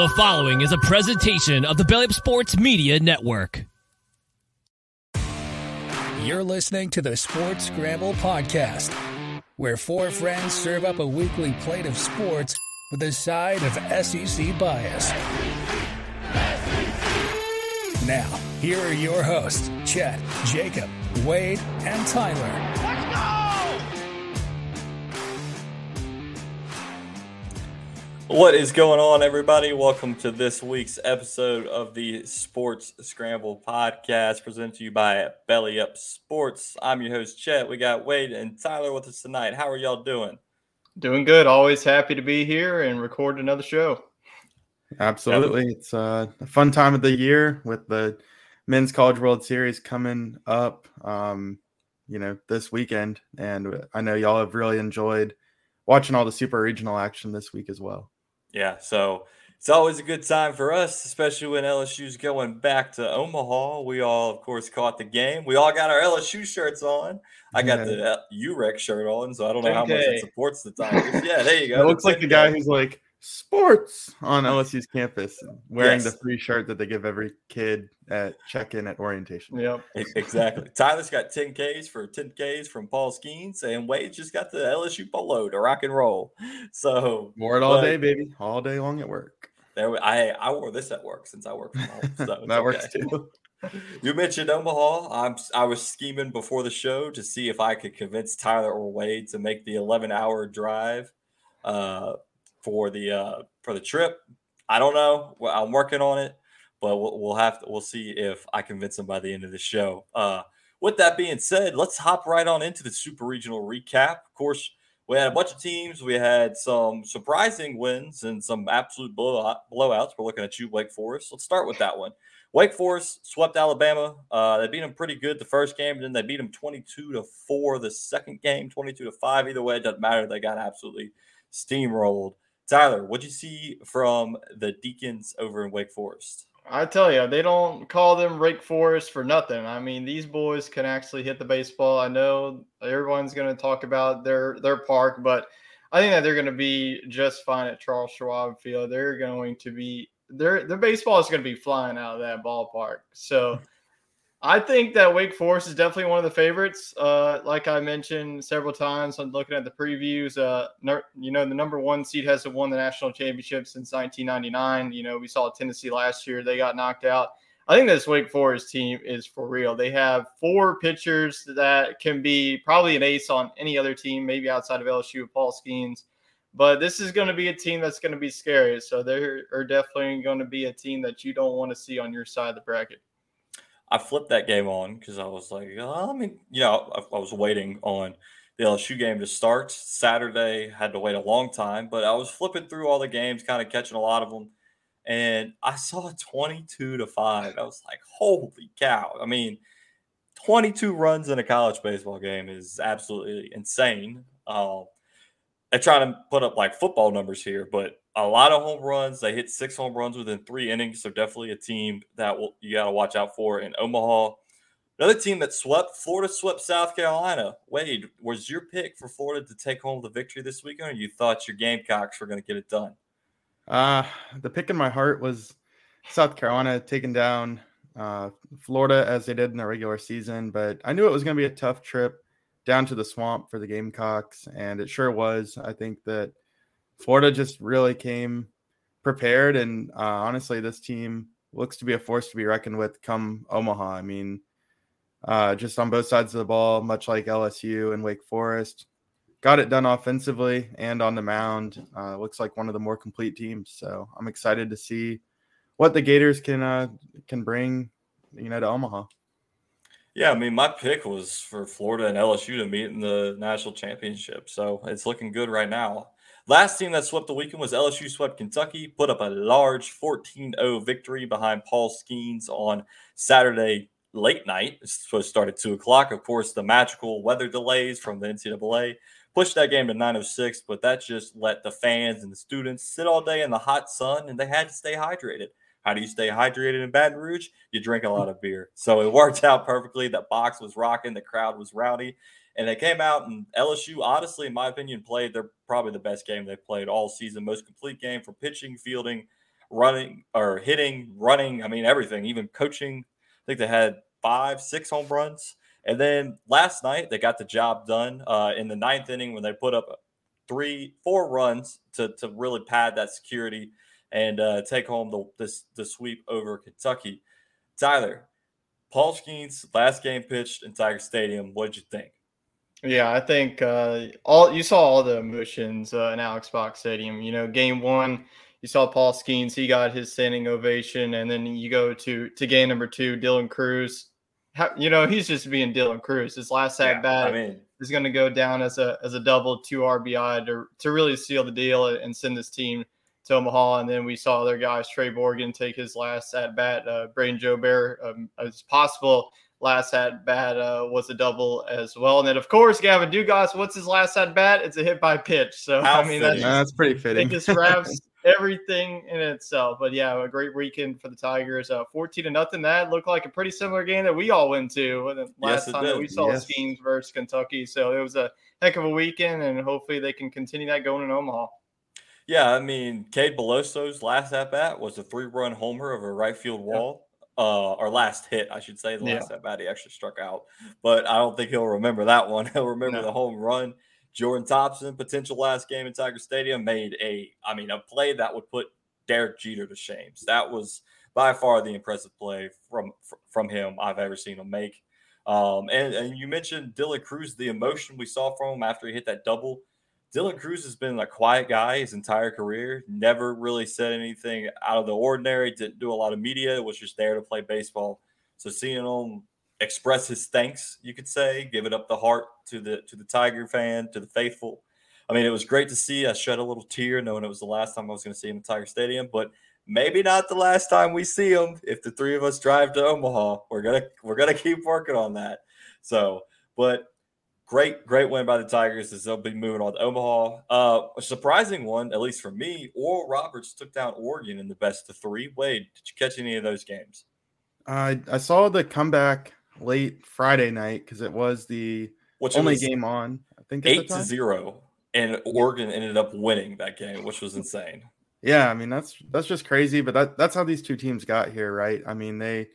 The following is a presentation of the Belly Up Sports Media Network. You're listening to the Sports Scramble Podcast, where four friends serve up a weekly plate of sports with a side of SEC bias. Now, here are your hosts, Chet, Jacob, Wade, and Tyler. What is going on, everybody? Welcome to this week's episode of the Sports Scramble podcast presented to you by Belly Up Sports. I'm your host, Chet. We got Wade and Tyler with us tonight. How are y'all doing? Doing good. Always happy to be here and record another show. Absolutely. It's uh, a fun time of the year with the Men's College World Series coming up, um, you know, this weekend. And I know y'all have really enjoyed watching all the super regional action this week as well. Yeah, so it's always a good time for us, especially when LSU's going back to Omaha. We all, of course, caught the game. We all got our LSU shirts on. I got the uh, UREC shirt on, so I don't know how much it supports the Tigers. Yeah, there you go. It looks like the guy who's like sports on LSU's campus, wearing yes. the free shirt that they give every kid at check-in at orientation. Yep, exactly. Tyler's got 10Ks for 10Ks from Paul Skenes, and Wade's just got the LSU polo to rock and roll. So wore it all but, day, baby, all day long at work. There, I I wore this at work since I work from home. So that okay. works too. You mentioned Omaha. I'm I was scheming before the show to see if I could convince Tyler or Wade to make the 11 hour drive. Uh, for the uh, for the trip. I don't know. I'm working on it, but we'll, we'll have to. We'll see if I convince them by the end of the show. Uh, with that being said, let's hop right on into the super regional recap. Of course, we had a bunch of teams. We had some surprising wins and some absolute blowout, blowouts. We're looking at you, Wake Forest. Let's start with that one. Wake Forest swept Alabama. Uh, they beat them pretty good the first game, and then they beat them 22 to 4 the second game, 22 to 5. Either way, it doesn't matter. They got absolutely steamrolled. Tyler, what'd you see from the Deacons over in Wake Forest? I tell you, they don't call them Wake Forest for nothing. I mean, these boys can actually hit the baseball. I know everyone's going to talk about their their park, but I think that they're going to be just fine at Charles Schwab Field. They're going to be their their baseball is going to be flying out of that ballpark. So I think that Wake Forest is definitely one of the favorites. Uh, like I mentioned several times, I'm looking at the previews. Uh, you know, the number one seed hasn't won the national championship since 1999. You know, we saw Tennessee last year; they got knocked out. I think this Wake Forest team is for real. They have four pitchers that can be probably an ace on any other team, maybe outside of LSU with Paul Skenes. But this is going to be a team that's going to be scary. So they're definitely going to be a team that you don't want to see on your side of the bracket. I flipped that game on because I was like, oh, I mean, you know, I, I, was waiting on the LSU game to start Saturday. Had to wait a long time, but I was flipping through all the games, kind of catching a lot of them, and I saw twenty-two to five. I was like, holy cow! I mean, twenty-two runs in a college baseball game is absolutely insane. Um, they're trying to put up like football numbers here, but a lot of home runs. They hit six home runs within three innings. So definitely a team that will you got to watch out for in Omaha. Another team that swept Florida swept South Carolina. Wade, was your pick for Florida to take home the victory this weekend, or you thought your Gamecocks were going to get it done? Uh, the pick in my heart was South Carolina taking down uh, Florida as they did in the regular season, but I knew it was going to be a tough trip down to the swamp for the Gamecocks, and it sure was. I think that Florida just really came prepared, and uh, honestly, this team looks to be a force to be reckoned with come Omaha. I mean, uh, just on both sides of the ball, much like LSU and Wake Forest, got it done offensively and on the mound. Uh, looks like one of the more complete teams. So I'm excited to see what the Gators can uh, can bring, you know, to Omaha. Yeah, I mean, my pick was for Florida and LSU to meet in the national championship. So it's looking good right now. Last team that swept the weekend was LSU swept Kentucky, put up a large 14 0 victory behind Paul Skenes on Saturday late night. It's supposed to start at 2 o'clock. Of course, the magical weather delays from the NCAA pushed that game to 906, but that just let the fans and the students sit all day in the hot sun and they had to stay hydrated. How do you stay hydrated in Baton Rouge? You drink a lot of beer. So it worked out perfectly. The box was rocking, the crowd was rowdy, and they came out and LSU, honestly, in my opinion, played their probably the best game they played all season. Most complete game for pitching, fielding, running, or hitting, running. I mean, everything, even coaching. I think they had five, six home runs. And then last night they got the job done uh, in the ninth inning when they put up three, four runs to to really pad that security and uh, take home the this the sweep over Kentucky. Tyler, Paul Skenes last game pitched in Tiger Stadium. What did you think? Yeah, I think uh, all you saw all the emotions uh, in Alex Box Stadium. You know, game one, you saw Paul Skenes, he got his standing ovation, and then you go to to game number two, Dylan Crews. How, you know, he's just being Dylan Crews. His last at bat I mean, is going to go down as a as a double two RBI to to really seal the deal and send this team to Omaha. And then we saw other guys, Trey Morgan, take his last at bat. Uh, Brayden Jobert, um, as possible last at bat uh, was a double as well. And then, of course, Gavin Dugas, what's his last at bat? It's a hit by pitch. So, How I mean, that's, that's, pretty fitting. It just wraps everything in itself. But yeah, a great weekend for the Tigers. Uh, 14 to nothing. That looked like a pretty similar game that we all went to the last yes, time that we saw yes. Skenes versus Kentucky. So it was a heck of a weekend, and hopefully they can continue that going in Omaha. Yeah, I mean, Cade Beloso's last at bat was a three run homer of a right field wall. Uh, or last hit, I should say. The last yeah. at bat he actually struck out, but I don't think he'll remember that one. He'll remember no. the home run. Jordan Thompson, potential last game in Tiger Stadium, made a, I mean, a play that would put Derek Jeter to shame. That was by far the impressive play from from him I've ever seen him make. Um, and, and you mentioned Dylan Crews, the emotion we saw from him after he hit that double. Dylan Crews has been a quiet guy his entire career. Never really said anything out of the ordinary. Didn't do a lot of media. Was just there to play baseball. So seeing him express his thanks, you could say, give it up the heart to the to the Tiger fan, to the faithful. I mean, it was great to see. I shed a little tear knowing it was the last time I was going to see him in Tiger Stadium, but maybe not the last time we see him. If the three of us drive to Omaha, we're gonna we're gonna keep working on that. So, but great, great win by the Tigers as they'll be moving on to Omaha. Uh, a surprising one, at least for me, Oral Roberts took down Oregon in the best of three. Wade, did you catch any of those games? I I saw the comeback late Friday night because it was the which only game on. I think eight to zero, and Oregon ended up winning that game, which was insane. Yeah, I mean that's that's just crazy, but that that's how these two teams got here, right? I mean they,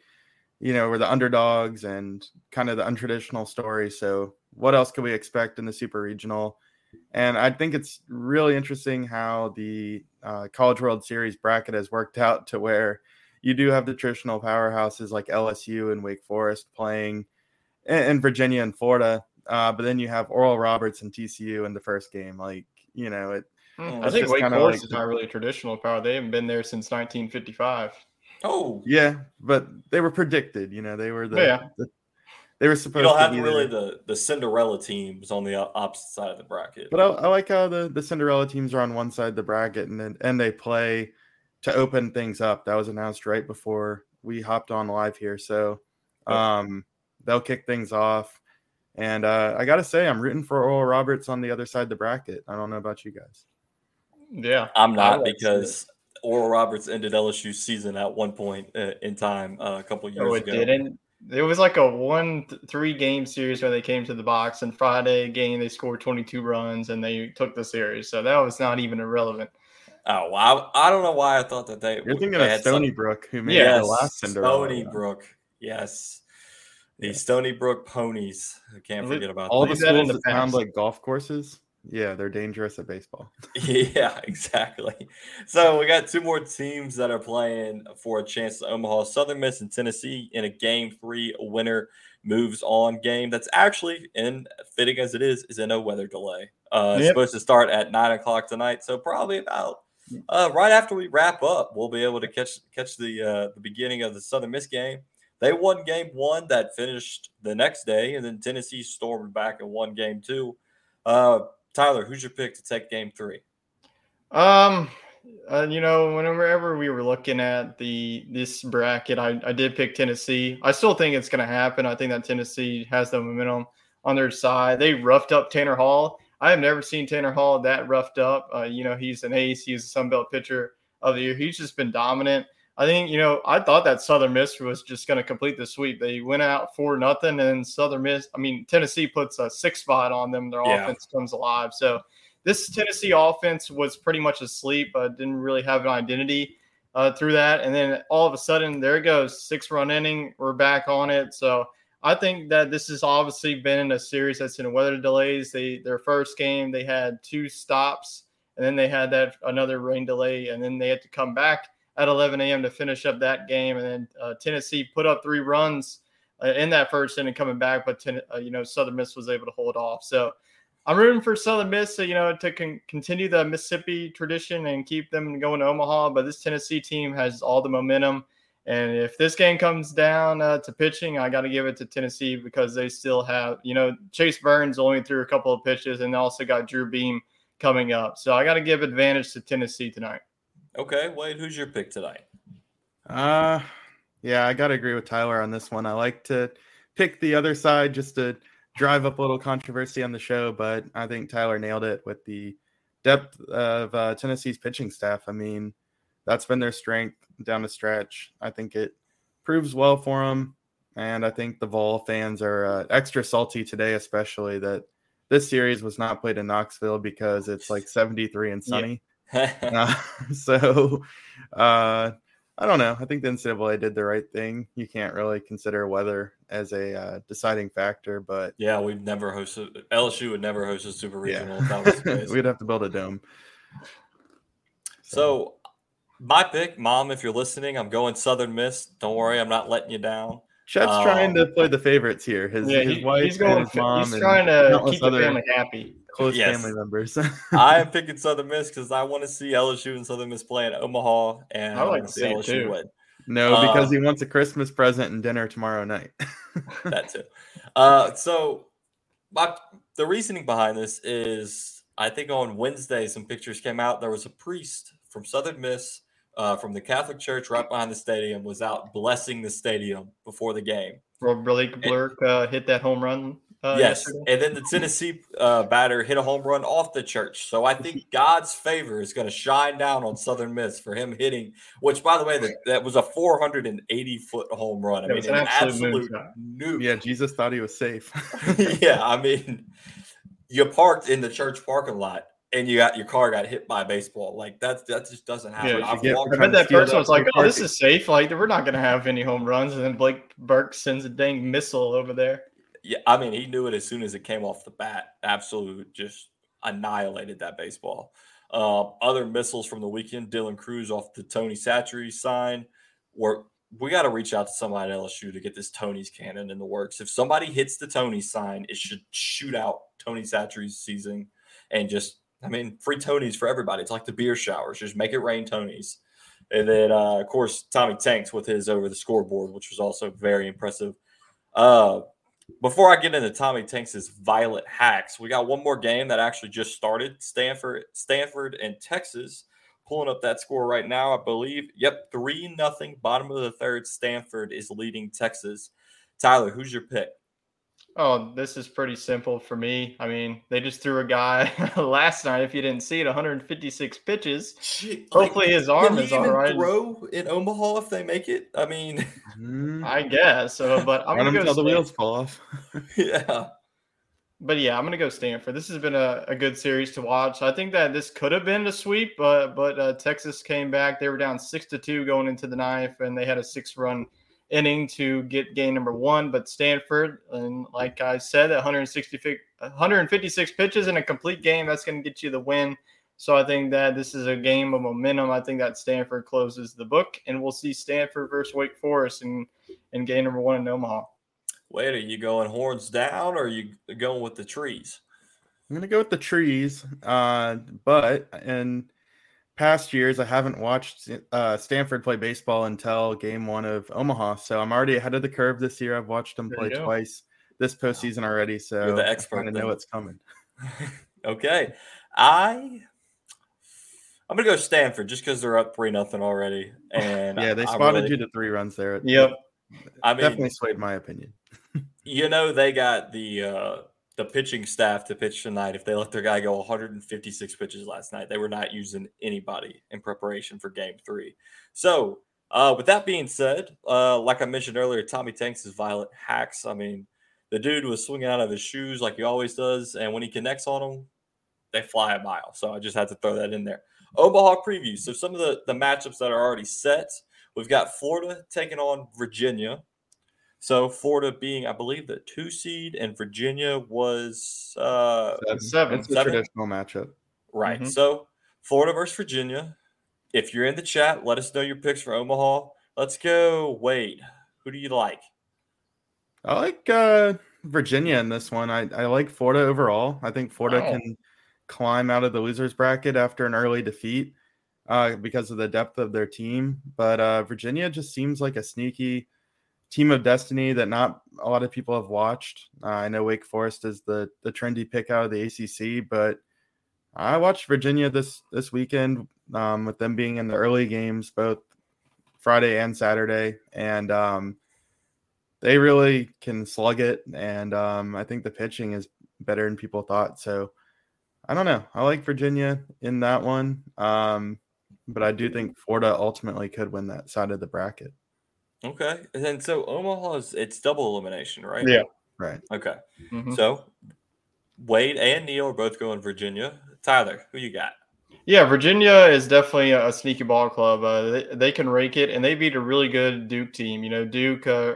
you know, were the underdogs and kind of the untraditional story. So what else can we expect in the super regional? And I think it's really interesting how the uh, College World Series bracket has worked out to where you do have the traditional powerhouses like LSU and Wake Forest playing, and, Virginia and Florida. Uh, but then you have Oral Roberts and TCU in the first game. Like, you know, it. Hmm. I think Wake Forest like, is not really a traditional power. They haven't been there since 1955. Oh, yeah, but they were predicted. You know, they were the, yeah. the they were supposed. You don't have really the the Cinderella teams on the opposite side of the bracket. But I, I, like how the the Cinderella teams are on one side of the bracket, and then and they play to open things up. That was announced right before we hopped on live here, so um, they'll kick things off. And uh, I got to say, I'm rooting for Oral Roberts on the other side of the bracket. I don't know about you guys. Yeah, I'm not because Oral Roberts ended LSU's season at one point uh, in time uh, a couple years oh, it ago. Didn't it was like a one three game series where they came to the box and Friday game they scored 22 runs and they took the series. So that was not even irrelevant. Oh, wow. I, I don't know why I thought that they. You're thinking of Stony some, Brook, who made yes, the last Cinderella. Stony Brook, yes. The yeah. Stony Brook ponies. I can't forget about all the schools that sound like golf courses. Yeah, they're dangerous at baseball. yeah, exactly. So we got two more teams that are playing for a chance to Omaha. Southern Miss and Tennessee in a game three winner moves on game that's actually in fitting as it is is in a weather delay. Uh, yep. It's supposed to start at nine o'clock tonight, so probably about uh, right after we wrap up, we'll be able to catch catch the uh, the beginning of the Southern Miss game. They won game one that finished the next day, and then Tennessee stormed back and won game two. Uh, Tyler, who's your pick to take game three? Um, uh, you know, whenever we were looking at the this bracket, I, I did pick Tennessee. I still think it's going to happen. I think that Tennessee has the momentum on their side. They roughed up Tanner Hall. I have never seen Tanner Hall that roughed up. Uh, you know, he's an ace. He's a Sun Belt pitcher of the year. He's just been dominant. I think you know I thought that Southern Miss was just going to complete the sweep. They went out for nothing, and Southern Miss. I mean Tennessee puts a six spot on them. Their yeah. offense comes alive. So this Tennessee offense was pretty much asleep. Uh, didn't really have an identity uh, through that, and then all of a sudden there it goes six run inning. We're back on it. So I think that this has obviously been a series that's in weather delays. They their first game they had two stops, and then they had that another rain delay, and then they had to come back at 11 a.m. to finish up that game. And then uh, Tennessee put up three runs uh, in that first inning coming back, but ten, uh, you know Southern Miss was able to hold off. So I'm rooting for Southern Miss, you know, to con- continue the Mississippi tradition and keep them going to Omaha. But this Tennessee team has all the momentum. And if this game comes down uh, to pitching, I got to give it to Tennessee because they still have, you know, Chase Burns only threw a couple of pitches and also got Drew Beam coming up. So I got to give advantage to Tennessee tonight. Okay, Wade, who's your pick tonight? Uh yeah, I gotta agree with Tyler on this one. I like to pick the other side just to drive up a little controversy on the show, but I think Tyler nailed it with the depth of uh, Tennessee's pitching staff. I mean, that's been their strength down the stretch. I think it proves well for them, and I think the Vol fans are uh, extra salty today, especially that this series was not played in Knoxville because it's like 73 and sunny. Yeah uh, so uh, I don't know. I think the NCAA did the right thing. You can't really consider weather as a uh, deciding factor, but yeah, we've never hosted LSU would never host a super regional. Yeah. We'd have to build a dome. So. so, my pick, mom, if you're listening, I'm going Southern Miss. Don't worry, I'm not letting you down. Chet's um, trying to play the favorites here. His, yeah, his he, wife, he's going, his mom, he's trying to keep the family happy close yes. family members. I am picking Southern Miss because I want to see LSU and Southern Miss play in Omaha, and I like to see LSU too. win. No, because um, he wants a Christmas present and dinner tomorrow night. that too. Uh, so, my the reasoning behind this is I think on Wednesday some pictures came out. There was a priest from Southern Miss. Uh, from the Catholic Church right behind the stadium was out blessing the stadium before the game. Rob Blake Burke uh, hit that home run uh, yes, yesterday. and then the Tennessee uh, batter hit a home run off the church. So I think God's favor is going to shine down on Southern Miss for him hitting. Which, by the way, that, that was a 480 foot home run. I mean, an, an absolute, absolute Yeah, Jesus thought he was safe. yeah, I mean, you parked in the church parking lot and you got your car got hit by a baseball. Like that, that just doesn't happen. Yeah, get, I bet that person was like, "Oh, this is safe. Like we're not going to have any home runs." And then Blake Burke sends a dang missile over there. Yeah, I mean, he knew it as soon as it came off the bat. Absolute, just annihilated that baseball. Uh, other missiles from the weekend: Dylan Crews off the Tony Chachere sign. We got to reach out to somebody at LSU to get this Tony's cannon in the works. If somebody hits the Tony sign, it should shoot out Tony Chachere's season and just, I mean, free Tonys for everybody. It's like the beer showers. Just make it rain Tonys. And then, uh, of course, Tommy Tanks with his over the scoreboard, which was also very impressive. Uh, before I get into Tommy Tanks's Violet Hacks, we got one more game that actually just started. Stanford, Stanford and Texas. Pulling up that score right now, I believe. Yep, three nothing. Bottom of the third. Stanford is leading Texas. Tyler, who's your pick? Oh, this is pretty simple for me. I mean, they just threw a guy last night. If you didn't see it, 156 pitches. Shit, Hopefully, like, his arm is all right. Throw in Omaha if they make it. I mean, mm-hmm. I guess. So, but I'm gonna go. Until the wheels fall off. yeah. But yeah, I'm gonna go Stanford. This has been a, a good series to watch. I think that this could have been a sweep, but but uh, Texas came back. They were down six to two going into the ninth, and they had a six run inning to get game number one. But Stanford, and like I said, 160, 156 pitches in a complete game, that's going to get you the win. So I think that this is a game of momentum. I think that Stanford closes the book, and we'll see Stanford versus Wake Forest in, in game number one in Omaha. Wait, are you going horns down or are you going with the trees? I'm going to go with the trees. Uh, but, and past years, I haven't watched uh, Stanford play baseball until game one of Omaha. So I'm already ahead of the curve this year. I've watched them play go. twice this postseason already. So You're the expert kinda know what's coming. okay. I I'm gonna go Stanford just because they're up three nothing already. And Yeah, they I spotted really- you to three runs there. Yep. I mean, definitely swayed my opinion. you know they got the uh the pitching staff to pitch tonight if they let their guy go 156 pitches last night they were not using anybody in preparation for game three. So uh with that being said uh like i mentioned earlier tommy tanks is violent hacks. I mean the dude was swinging out of his shoes like he always does and when he connects on them they fly a mile. So i just had to throw that in there. Omaha preview so some of the the matchups that are already set we've got florida taking on virginia so Florida being, I believe, the two seed, and Virginia was uh, Seven. It's a traditional matchup. right. Mhm. So Florida versus Virginia. If you're in the chat, let us know your picks for Omaha. Let's go, Wade. Who do you like? I like uh, Virginia in this one. I, I like Florida overall. I think Florida Wow. can climb out of the losers bracket after an early defeat uh, because of the depth of their team. But uh, Virginia just seems like a sneaky team of destiny that not a lot of people have watched. Uh, I know Wake Forest is the the trendy pick out of the ACC, but I watched Virginia this this weekend um, with them being in the early games, both Friday and Saturday, and um, they really can slug it. And um, I think the pitching is better than people thought. So I don't know. I like Virginia in that one, um, but I do think Florida ultimately could win that side of the bracket. Okay, and then so Omaha is it's double elimination, right? Yeah. Right. Okay, Mhm. so Wade and Neil are both going Virginia. Tyler, who you got? Yeah, Virginia is definitely a sneaky ball club. Uh, they, they can rake it, and they beat a really good Duke team. You know, Duke uh,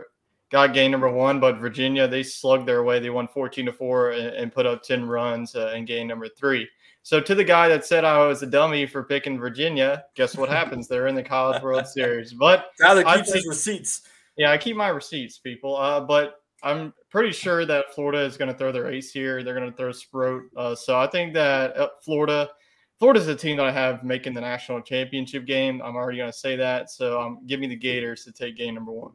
got game number one, but Virginia they slugged their way. They won fourteen to four and, and put up ten runs uh, in game number three. So to the guy that said I was a dummy for picking Virginia, guess what happens? They're in the College World Series. But Tyler I keeps his receipts. yeah, I keep my receipts, people. Uh, but I'm pretty sure that Florida is going to throw their ace here. They're going to throw Sproat. Uh, so I think that uh, Florida, Florida's a team that I have making the national championship game. I'm already going to say that. So I'm giving the Gators to take game number one.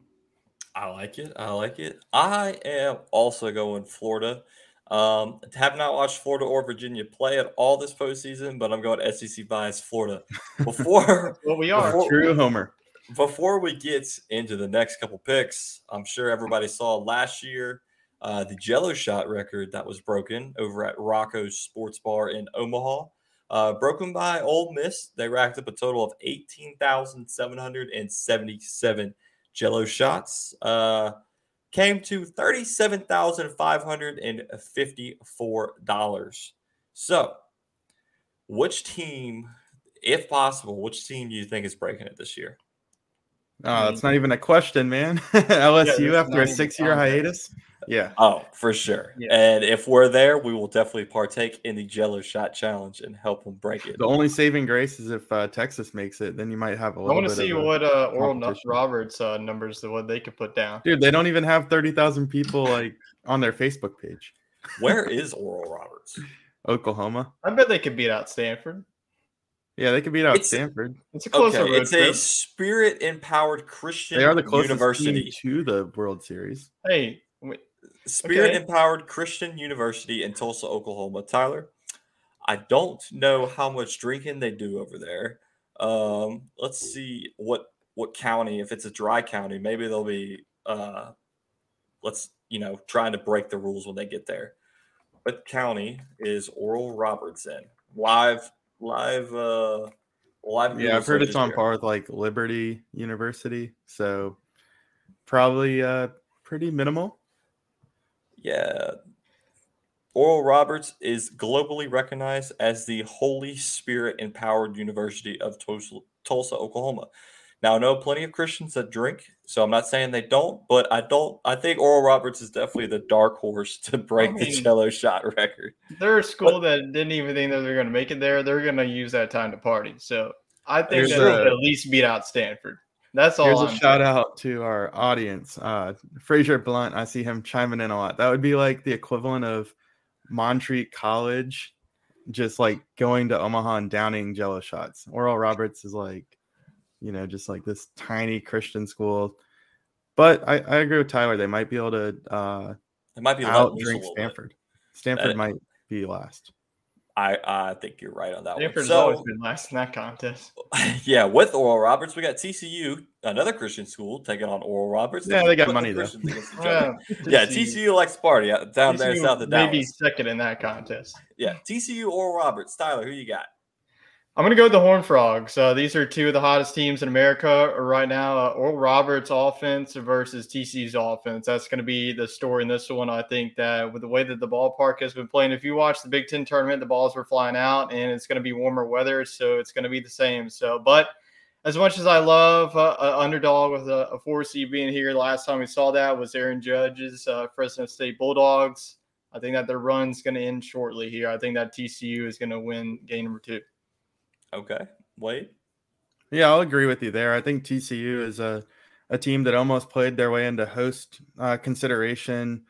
I like it. I like it. I am also going Florida. Um, have not watched Florida or Virginia play at all this postseason, but I'm going SEC bias Florida. Before What we are. Before- True Homer. before we get into the next couple picks, I'm sure everybody saw last year uh, the Jello shot record that was broken over at Rocco's Sports Bar in Omaha. Uh, broken by Ole Miss, they racked up a total of 18,777 Jello shots. Uh, came to $37,554. So, which team, if possible, which team do you think is breaking it this year? Oh, that's not even a question, man. LSU that's after a six-year hiatus. Yeah. Oh, for sure. Yeah. And if we're there, we will definitely partake in the Jello shot challenge and help them break it. The only saving grace is if uh, Texas makes it, then you might have a little I want to see what uh, Oral Nut. Roberts uh, numbers, what they could put down. Dude, they don't even have 30,000 people like on their Facebook page. Where is Oral Roberts? Oklahoma. I bet they could beat out Stanford. Yeah, they could beat out It's- Stanford. It's a closer Okay, road it's a spirit empowered Christian They are the closest university. team to the World Series. Hey, wait, Spirit Okay. empowered Christian University in Tulsa, Oklahoma. Tyler, I don't know how much drinking they do over there. Um, let's see what what county. If it's a dry county, maybe they'll be uh, let's you know trying to break the rules when they get there. What county is Oral Roberts in? Live, live, uh, live. Yeah, I've heard it's on par with like Liberty University. So probably uh pretty minimal. Yeah. Oral Roberts is globally recognized as the Holy Spirit empowered University of Tulsa, Tulsa, Oklahoma. Now, I know plenty of Christians that drink, so I'm not saying they don't, but I don't. I think Oral Roberts is definitely the dark horse to break the mean- Jello shot record. they're a school that didn't even think that they're going to make it there. They're going to use that time to party. So I think that a- they could at least beat out Stanford. That's all. Here's I'm a shout out to our audience. Uh Fraser Blunt, I see him chiming in a lot. That would be like the equivalent of Montreat College just like going to Omaha and downing Jello shots. Oral Roberts is like, you know, just like this tiny Christian school. But I, I agree with Tyler. They might be able to uh, It might be out let loose a drink little bit. Stanford. Stanford That- might be last. I I think you're right on that Stanford's one. always been last in that contest. yeah, with Oral Roberts, we got TCU, another Christian school, taking on Oral Roberts. Yeah, they got money, the though. Christians against. Yeah, yeah, TCU likes to party out- down there TCU south of may be Dallas. second in that contest. Yeah, TCU Oral Roberts. Tyler, who you got? I'm going to go with the Horn Frogs. Uh, these are two of the hottest teams in America right now. Uh, Oral Roberts' offense versus TCU's offense. That's going to be the story in this one. I think that with the way that the ballpark has been playing, if you watch the Big Ten tournament, the balls were flying out, and it's going to be warmer weather, so it's going to be the same. So, but as much as I love uh, an underdog with a, a four seed being here, the last time we saw that was Aaron Judge's uh, Fresno State Bulldogs. I think that their run's going to end shortly here. I think that TCU is going to win game number two. Okay, Wait. Yeah, I'll agree with you there. I think TCU is a, a team that almost played their way into host uh, consideration,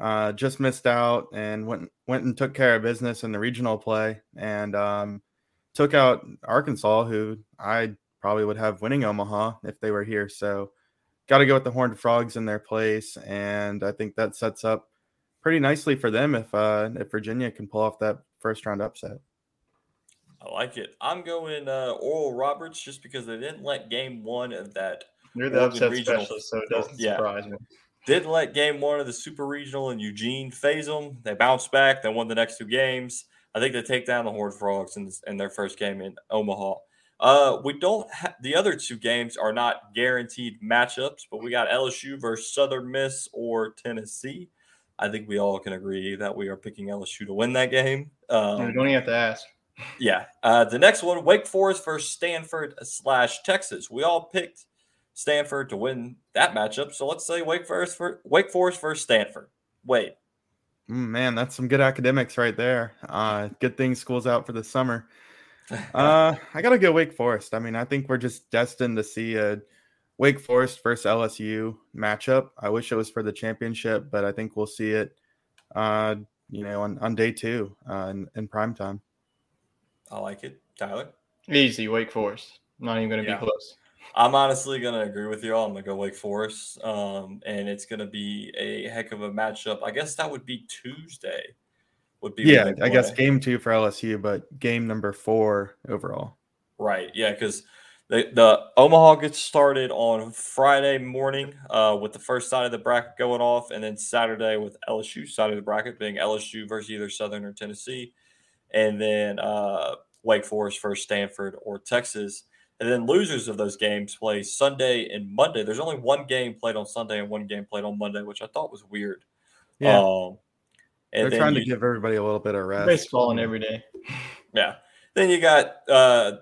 uh, just missed out and went went and took care of business in the regional play and um, took out Arkansas, who I probably would have winning Omaha if they were here. So, got to go with the Horned Frogs in their place, and I think that sets up pretty nicely for them if uh, if Virginia can pull off that first round upset. I like it. I'm going uh, Oral Roberts just because they didn't let game one of that You're the Oregon upset Regional- specialist, so it doesn't Yeah. surprise me. didn't let game one of the super regional in Eugene phase them. They bounced back. They won the next two games. I think they take down the Horned Frogs in, in their first game in Omaha. Uh, we don't ha- the other two games are not guaranteed matchups, but we got LSU versus Southern Miss or Tennessee. I think we all can agree that we are picking LSU to win that game. Um, you don't even have to ask. Yeah. Uh, the next one, Wake Forest versus Stanford slash Texas. We all picked Stanford to win that matchup. So let's say Wake Forest for Wake Forest versus Stanford. Wait. Mm, man, that's some good academics right there. Uh, good thing school's out for the summer. Uh, I gotta go Wake Forest. I mean, I think we're just destined to see a Wake Forest versus LSU matchup. I wish it was for the championship, but I think we'll see it. Uh, you know, on, on day two uh, in, in prime time. I like it. Tyler. Easy, Wake Forest. Not even going to Yeah. be close. I'm honestly gonna agree with you all. I'm gonna go Wake Forest. Um, and it's gonna be a heck of a matchup. I guess that would be Tuesday. Would be Yeah, I guess game two for LSU, but game number four overall. Right. Yeah, because the the Omaha gets started on Friday morning uh, with the first side of the bracket going off, and then Saturday with LSU side of the bracket being LSU versus either Southern or Tennessee, and then uh, Wake Forest versus Stanford or Texas. And then losers of those games play Sunday and Monday. There's only one game played on Sunday and one game played on Monday, which I thought was weird. Yeah, Um, and they're then trying to give everybody a little bit of rest. Baseball and every day. yeah. Then you got, uh,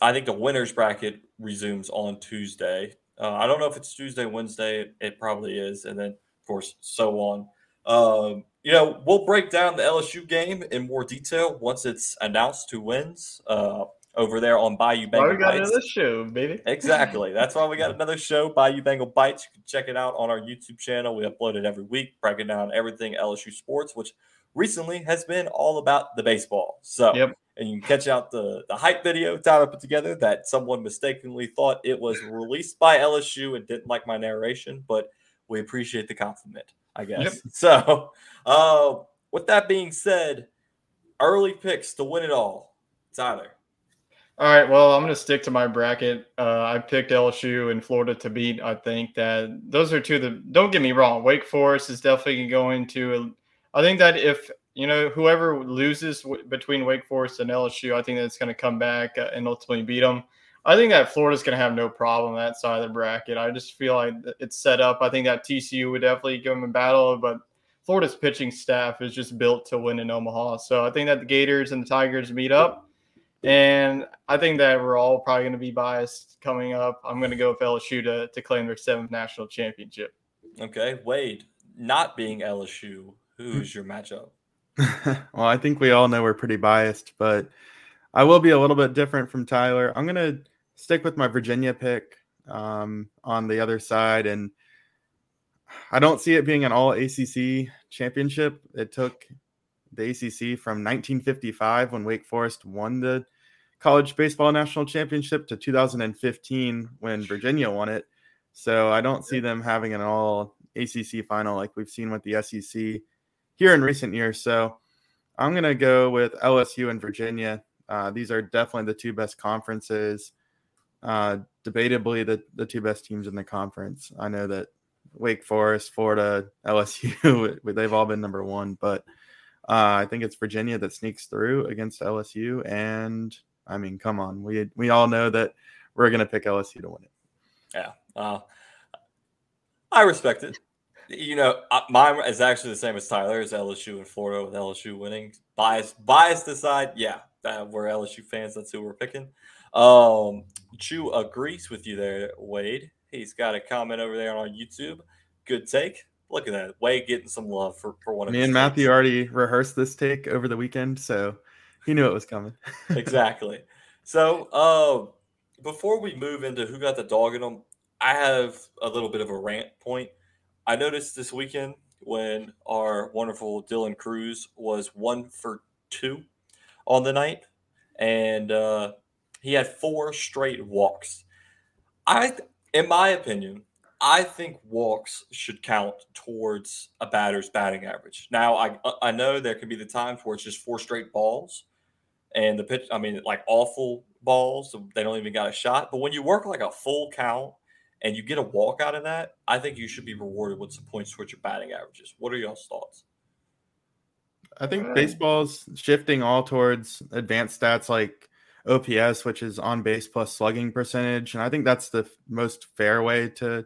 I think the winners bracket resumes on Tuesday. Uh, I don't know if it's Tuesday, Wednesday. It, it probably is. And then, of course, so on. Um, you know, we'll break down the LSU game in more detail once it's announced who wins uh, over there on Bayou Bengal we got Bites. another show, baby? Exactly. That's why we got another show, Bayou Bengal Bites. You can check it out on our YouTube channel. We upload it every week, breaking down everything LSU sports, which recently has been all about the baseball. So, Yep. and you can catch out the the hype video Tyler put together that someone mistakenly thought it was released by LSU and didn't like my narration, but we appreciate the compliment, I guess. Yep. So, uh, with that being said, early picks to win it all, Tyler. All right. Well, I'm going to stick to my bracket. Uh, I picked LSU and Florida to beat. I think that those are two of the. Don't get me wrong. Wake Forest is definitely going to. I think that if you know whoever loses w- between Wake Forest and LSU, I think that's going to come back uh, and ultimately beat them. I think that Florida's going to have no problem that side of the bracket. I just feel like it's set up. I think that TCU would definitely give them a battle, but Florida's pitching staff is just built to win in Omaha. So I think that the Gators and the Tigers meet up. And I think that we're all probably going to be biased coming up. I'm going to go with LSU to, to claim their seventh national championship. Okay, Wade, not being LSU, who's your matchup? well, I think we all know we're pretty biased, but I will be a little bit different from Tyler. I'm going to stick with my Virginia pick um, on the other side. And I don't see it being an all ACC championship. It took the ACC from 1955 when Wake Forest won the college baseball national championship to 2015 when Virginia won it. So I don't see them having an all ACC final like we've seen with the SEC here in recent years. So I'm going to go with LSU and Virginia. Uh, these are definitely the two best conferences. Uh, debatably, the, the two best teams in the conference. I know that Wake Forest, Florida, LSU, they've all been number one, but uh, I think it's Virginia that sneaks through against LSU. And I mean, come on, we we all know that we're going to pick LSU to win it. Yeah, uh, I respect it. You know, mine is actually the same as Tyler's LSU and Florida with LSU winning. Bias, biased aside, yeah, we're LSU fans. That's who we're picking. Um, Chew agrees with you there, Wade. He's got a comment over there on our YouTube. Good take. Look at that. Wade getting some love for, for one of Me and Matthew already rehearsed this take over the weekend, so he knew it was coming. exactly. So, uh, before we move into who got the dog in them, I have a little bit of a rant point. I noticed this weekend when our wonderful Dylan Crews was one for two on the night, and uh, he had four straight walks. I, in my opinion, I think walks should count towards a batter's batting average. Now, I I know there can be the times where it's just four straight balls, and the pitch. I mean, like awful balls, they don't even got a shot. But when you work like a full count and you get a walk out of that, I think you should be rewarded with some points towards your batting averages. What are y'all's thoughts? I think baseball's shifting all towards advanced stats like OPS, which is on base plus slugging percentage. And I think that's the most fair way to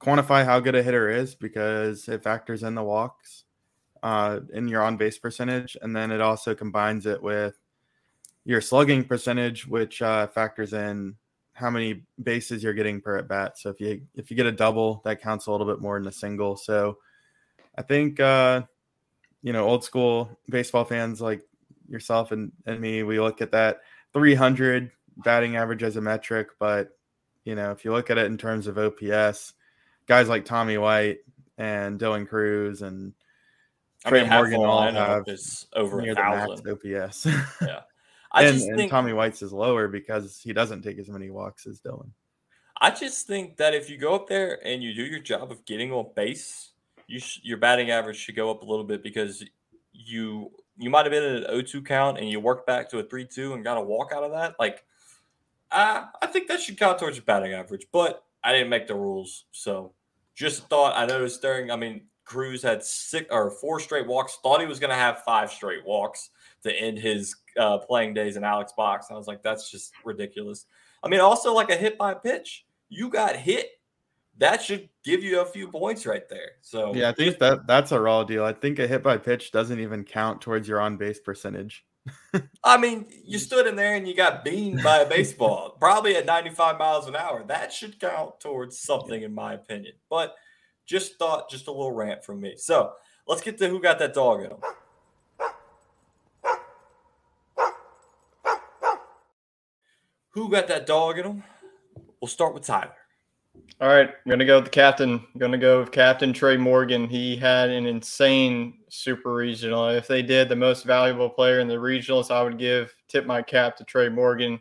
quantify how good a hitter is because it factors in the walks uh, in your on base percentage. And then it also combines it with your slugging percentage, which uh, factors in how many bases you're getting per at bat. So if you if you get a double, that counts a little bit more than a single. So I think uh, you know old school baseball fans like yourself and, and me, we look at that 300 batting average as a metric, but you know if you look at it in terms of OPS, guys like Tommy White and Dylan Crews and Trey I mean, Morgan all have is over near a thousand OPS. yeah. I and, just think and Tommy White's is lower because he doesn't take as many walks as Dylan. I just think that if you go up there and you do your job of getting on base, you sh- your batting average should go up a little bit because you you might have been in an 0-2 count and you worked back to a 3-2 and got a walk out of that. Like, uh, I think that should count towards your batting average. But I didn't make the rules, so just thought I noticed during. I mean, Crews had six or four straight walks. Thought he was going to have five straight walks to end his uh, playing days in Alex Box. And I was like, that's just ridiculous. I mean, also like a hit by pitch. You got hit. That should give you a few points right there. So yeah, I think that that's a raw deal. I think a hit by pitch doesn't even count towards your on base percentage. I mean, you stood in there and you got beamed by a baseball, probably at 95 miles an hour. That should count towards something, in my opinion. But just thought, just a little rant from me. So let's get to who got that dog in them. Who got that dog in them? We'll start with Tyler. All right, I'm gonna go with the captain. I'm gonna go with Captain Trey Morgan. He had an insane super regional. If they did the most valuable player in the regionals, I would give tip my cap to Trey Morgan.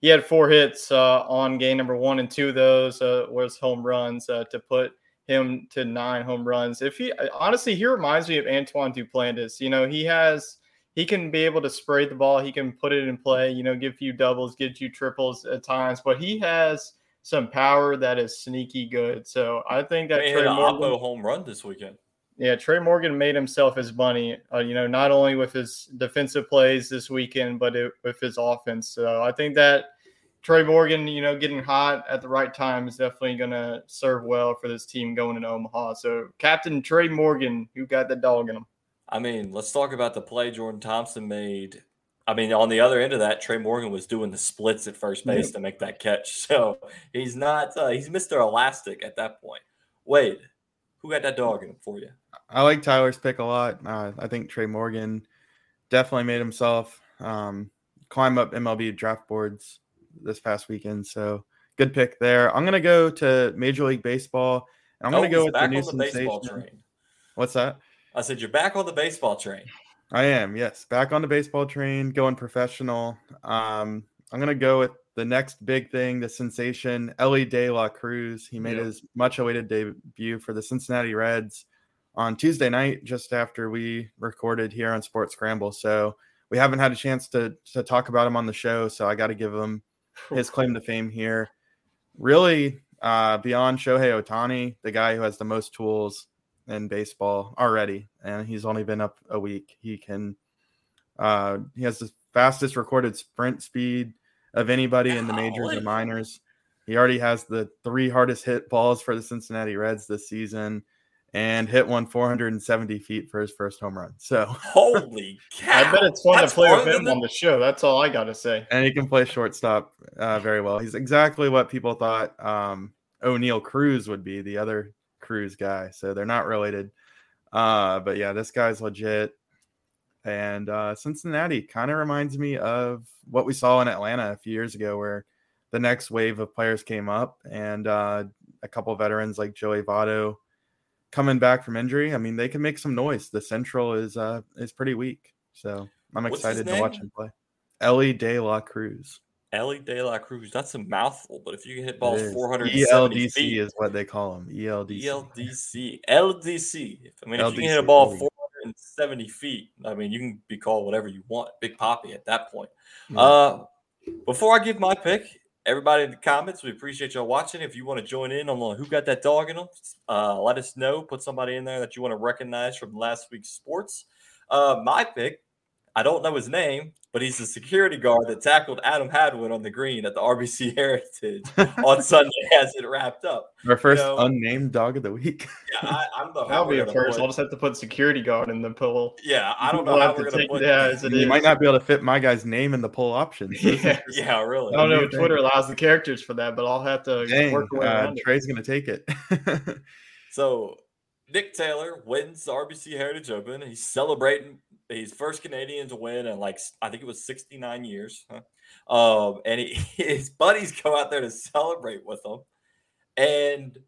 He had four hits uh, on game number one and two. Of those uh, was home runs uh, to put him to nine home runs. If he honestly, he reminds me of Antoine Duplantis. You know, he has he can be able to spray the ball. He can put it in play, you know, give you doubles, give you triples at times, but he has some power that is sneaky good. So I think that Trey Morgan home run this weekend. Yeah, Trey Morgan made himself his money. Uh, you know, not only with his defensive plays this weekend, but it, with his offense. So I think that Trey Morgan, you know, getting hot at the right time is definitely going to serve well for this team going into Omaha. So Captain Trey Morgan, who got the dog in him. I mean, let's talk about the play Jordan Thompson made. I mean, on the other end of that, Trey Morgan was doing the splits at first base yeah. to make that catch. So he's not, uh, he's Mr. Elastic at that point. Wade, who got that dog in him for you? I like Tyler's pick a lot. Uh, I think Trey Morgan definitely made himself um, climb up MLB draft boards this past weekend. So good pick there. I'm going to go to Major League Baseball. And I'm going to oh, go with the new the sensation. What's that? I said, You're back on the baseball train. I am, yes. Back on the baseball train, going professional. Um, I'm gonna go with the next big thing, the sensation, Elly De La Cruz. He made yep. his much awaited debut for the Cincinnati Reds on Tuesday night, just after we recorded here on Sports Scramble. So we haven't had a chance to to talk about him on the show. So I got to give him his claim to fame here. Really, uh, beyond Shohei Ohtani, the guy who has the most tools in baseball already, and he's only been up a week. He can, uh, he has the fastest recorded sprint speed of anybody in the majors and minors. He already has the three hardest hit balls for the Cincinnati Reds this season and hit one 470 feet for his first home run. So holy cow! I bet it's fun That's to play with him on the show. That's all I got to say. And he can play shortstop uh, very well. He's exactly what people thought um, Oneil Cruz would be, the other Cruz guy. So they're not related. Uh, but yeah, this guy's legit. And uh, Cincinnati kind of reminds me of what we saw in Atlanta a few years ago, where the next wave of players came up and uh, a couple veterans like Joey Votto coming back from injury. I mean, they can make some noise. The Central is uh, is pretty weak, so I'm excited to watch him play. Elly De La Cruz. Elly De La Cruz. That's a mouthful, but if you can hit balls 400 ELDC feet, is what they call them. ELDC. ELDC. LDC. I mean, LDC. if you can hit a ball 470 feet, I mean, you can be called whatever you want. Big Poppy at that point. Yeah. Uh, before I give my pick, everybody in the comments, we appreciate y'all watching. If you want to join in on who got that dog in them, uh, let us know. Put somebody in there that you want to recognize from last week's sports. Uh, my pick, I don't know his name, but he's the security guard that tackled Adam Hadwin on the green at the RBC Heritage on Sunday as it wrapped up. Our first you know, unnamed dog of the week. yeah, I, I don't know. That'll be a first. I'll just have to put security guard in the poll. Yeah, I don't know we'll how we're going to put yeah, as it You is. might not be able to fit my guy's name in the poll options. yeah, yeah, really. I don't know if Twitter allows the characters for that, but I'll have to Dang, work uh, Trey's going to take it. so Nick Taylor wins the RBC Heritage Open. He's celebrating He's first Canadian to win in like I think it was 69 years. Huh? Um, and he, his buddies go out there to celebrate with him. And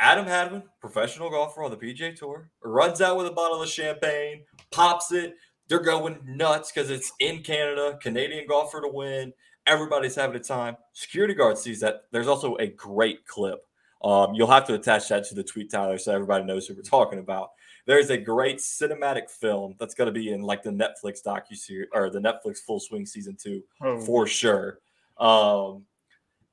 Adam Hadwin, professional golfer on the PGA Tour, runs out with a bottle of champagne, pops it. They're going nuts because it's in Canada, Canadian golfer to win. Everybody's having a time. Security guard sees that. There's also a great clip. Um, you'll have to attach that to the tweet, Tyler, so everybody knows who we're talking about there's a great cinematic film that's going to be in like the Netflix docu series or the Netflix Full Swing season two oh. for sure. Um,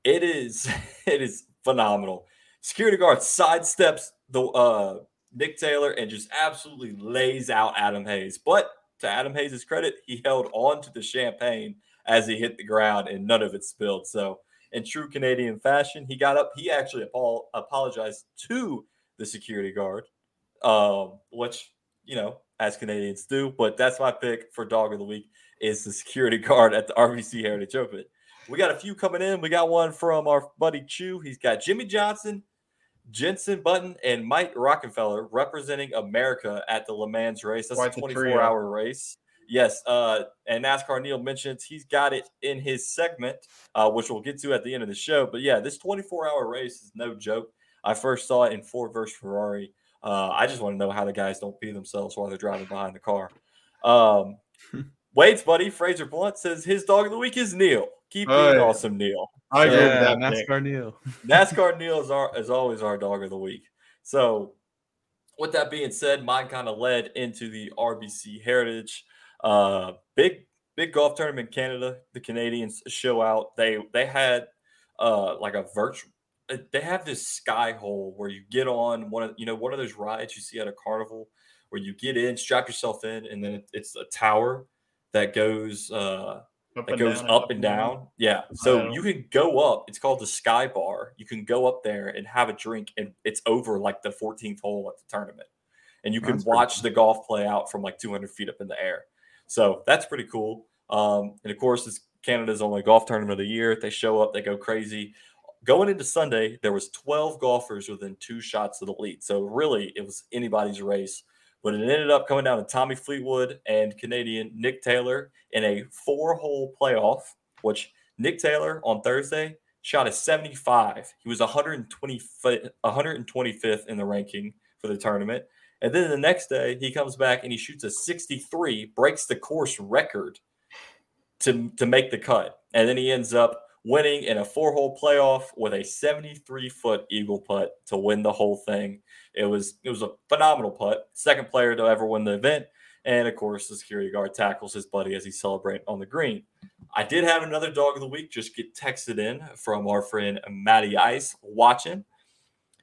it is it is phenomenal. Security guard sidesteps the uh, Nick Taylor and just absolutely lays out Adam Hayes. But to Adam Hayes' credit, he held on to the champagne as he hit the ground and none of it spilled. So in true Canadian fashion, he got up. He actually apologized to the security guard um, which you know as Canadians do. But that's my pick for dog of the week is the security guard at the RBC Heritage Open. We got a few coming in. We got one from our buddy Chew. He's got Jimmie Johnson, Jenson Button, and Mike Rockenfeller representing America at the Le Mans race. That's Quite a 24 hour race. Yes, uh, and NASCAR Neil mentions he's got it in his segment, uh, which we'll get to at the end of the show. But yeah, this 24 hour race is no joke. I first saw it in Ford versus Ferrari uh, I just want to know how the guys don't pee themselves while they're driving behind the car. Um, Wade's buddy Fraser Blunt says his dog of the week is Neil. Keep being oh, yeah. awesome, Neil. I so, yeah, that NASCAR Neil. NASCAR Neil is our is always our dog of the week. So, with that being said, mine kind of led into the RBC Heritage. Uh, big big golf tournament in Canada. The Canadians show out. They they had uh like a virtual they have this sky hole where you get on one of you know one of those rides you see at a carnival where you get in, strap yourself in, and then it's a tower that goes uh up that goes down, up and down. down. Yeah. So you can go up. It's called the Sky Bar. You can go up there and have a drink, and it's over like the 14th hole at the tournament. And you can that's watch the golf play out from like 200 feet up in the air. So that's pretty cool. Um, and of course, it's Canada's only golf tournament of the year. They show up, they go crazy going into Sunday, there was 12 golfers within two shots of the lead. So really, it was anybody's race. But it ended up coming down to Tommy Fleetwood and Canadian Nick Taylor in a four-hole playoff, which Nick Taylor on Thursday shot a 75. He was 120, 125th in the ranking for the tournament. And then the next day, he comes back and he shoots a 63, breaks the course record to, to make the cut. And then he ends up winning in a four hole playoff with a 73 foot eagle putt to win the whole thing. It was it was a phenomenal putt, second player to ever win the event. And of course, the security guard tackles his buddy as he celebrates on the green. I did have another dog of the week just get texted in from our friend Matty Ice watching.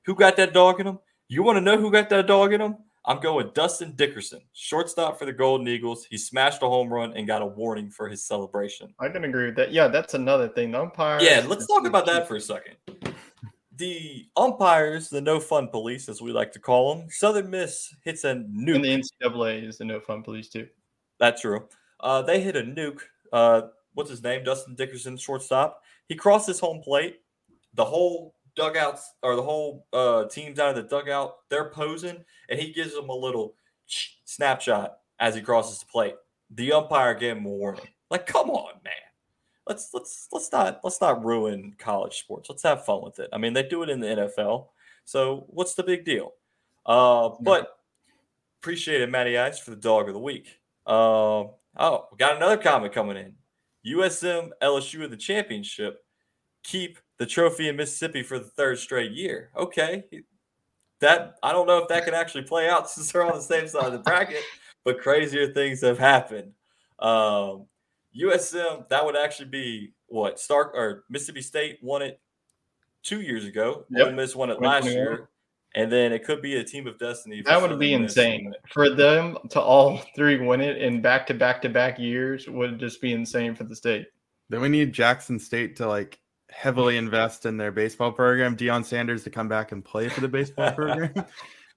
Who got that dog in him? You want to know who got that dog in him? I'm going Dustin Dickerson, shortstop for the Golden Eagles. He smashed a home run and got a warning for his celebration. I can agree with that. Yeah, that's another thing. The umpires. Yeah, let's talk about that for a second. The umpires, the no fun police, as we like to call them, Southern Miss hits a nuke. And the NCAA is the no fun police too. That's true. Uh, they hit a nuke. Uh, what's his name? Dustin Dickerson, shortstop. He crossed his home plate. The whole dugouts or the whole uh, team's out of the dugout. They're posing, and he gives them a little snapshot as he crosses the plate. The umpire gave him a warning. Like, come on, man. Let's let's let's not let's not ruin college sports. Let's have fun with it. I mean, they do it in the NFL, so what's the big deal? Uh, but appreciated Matty Ice for the dog of the week. Uh, oh, we got another comment coming in. USM LSU of the championship keep the trophy in Mississippi for the third straight year. Okay. That I don't know if that can actually play out since they're on the same side of the bracket, but crazier things have happened. Um, USM, that would actually be what Stark or Mississippi State won it two years ago. Yep. Ole Miss won it last year. And then it could be a team of destiny. That would be insane for them to all three win it in back to back to back years. Would just be insane for the state. Then we need Jackson State to like heavily invest in their baseball program. Deion Sanders to come back and play for the baseball program.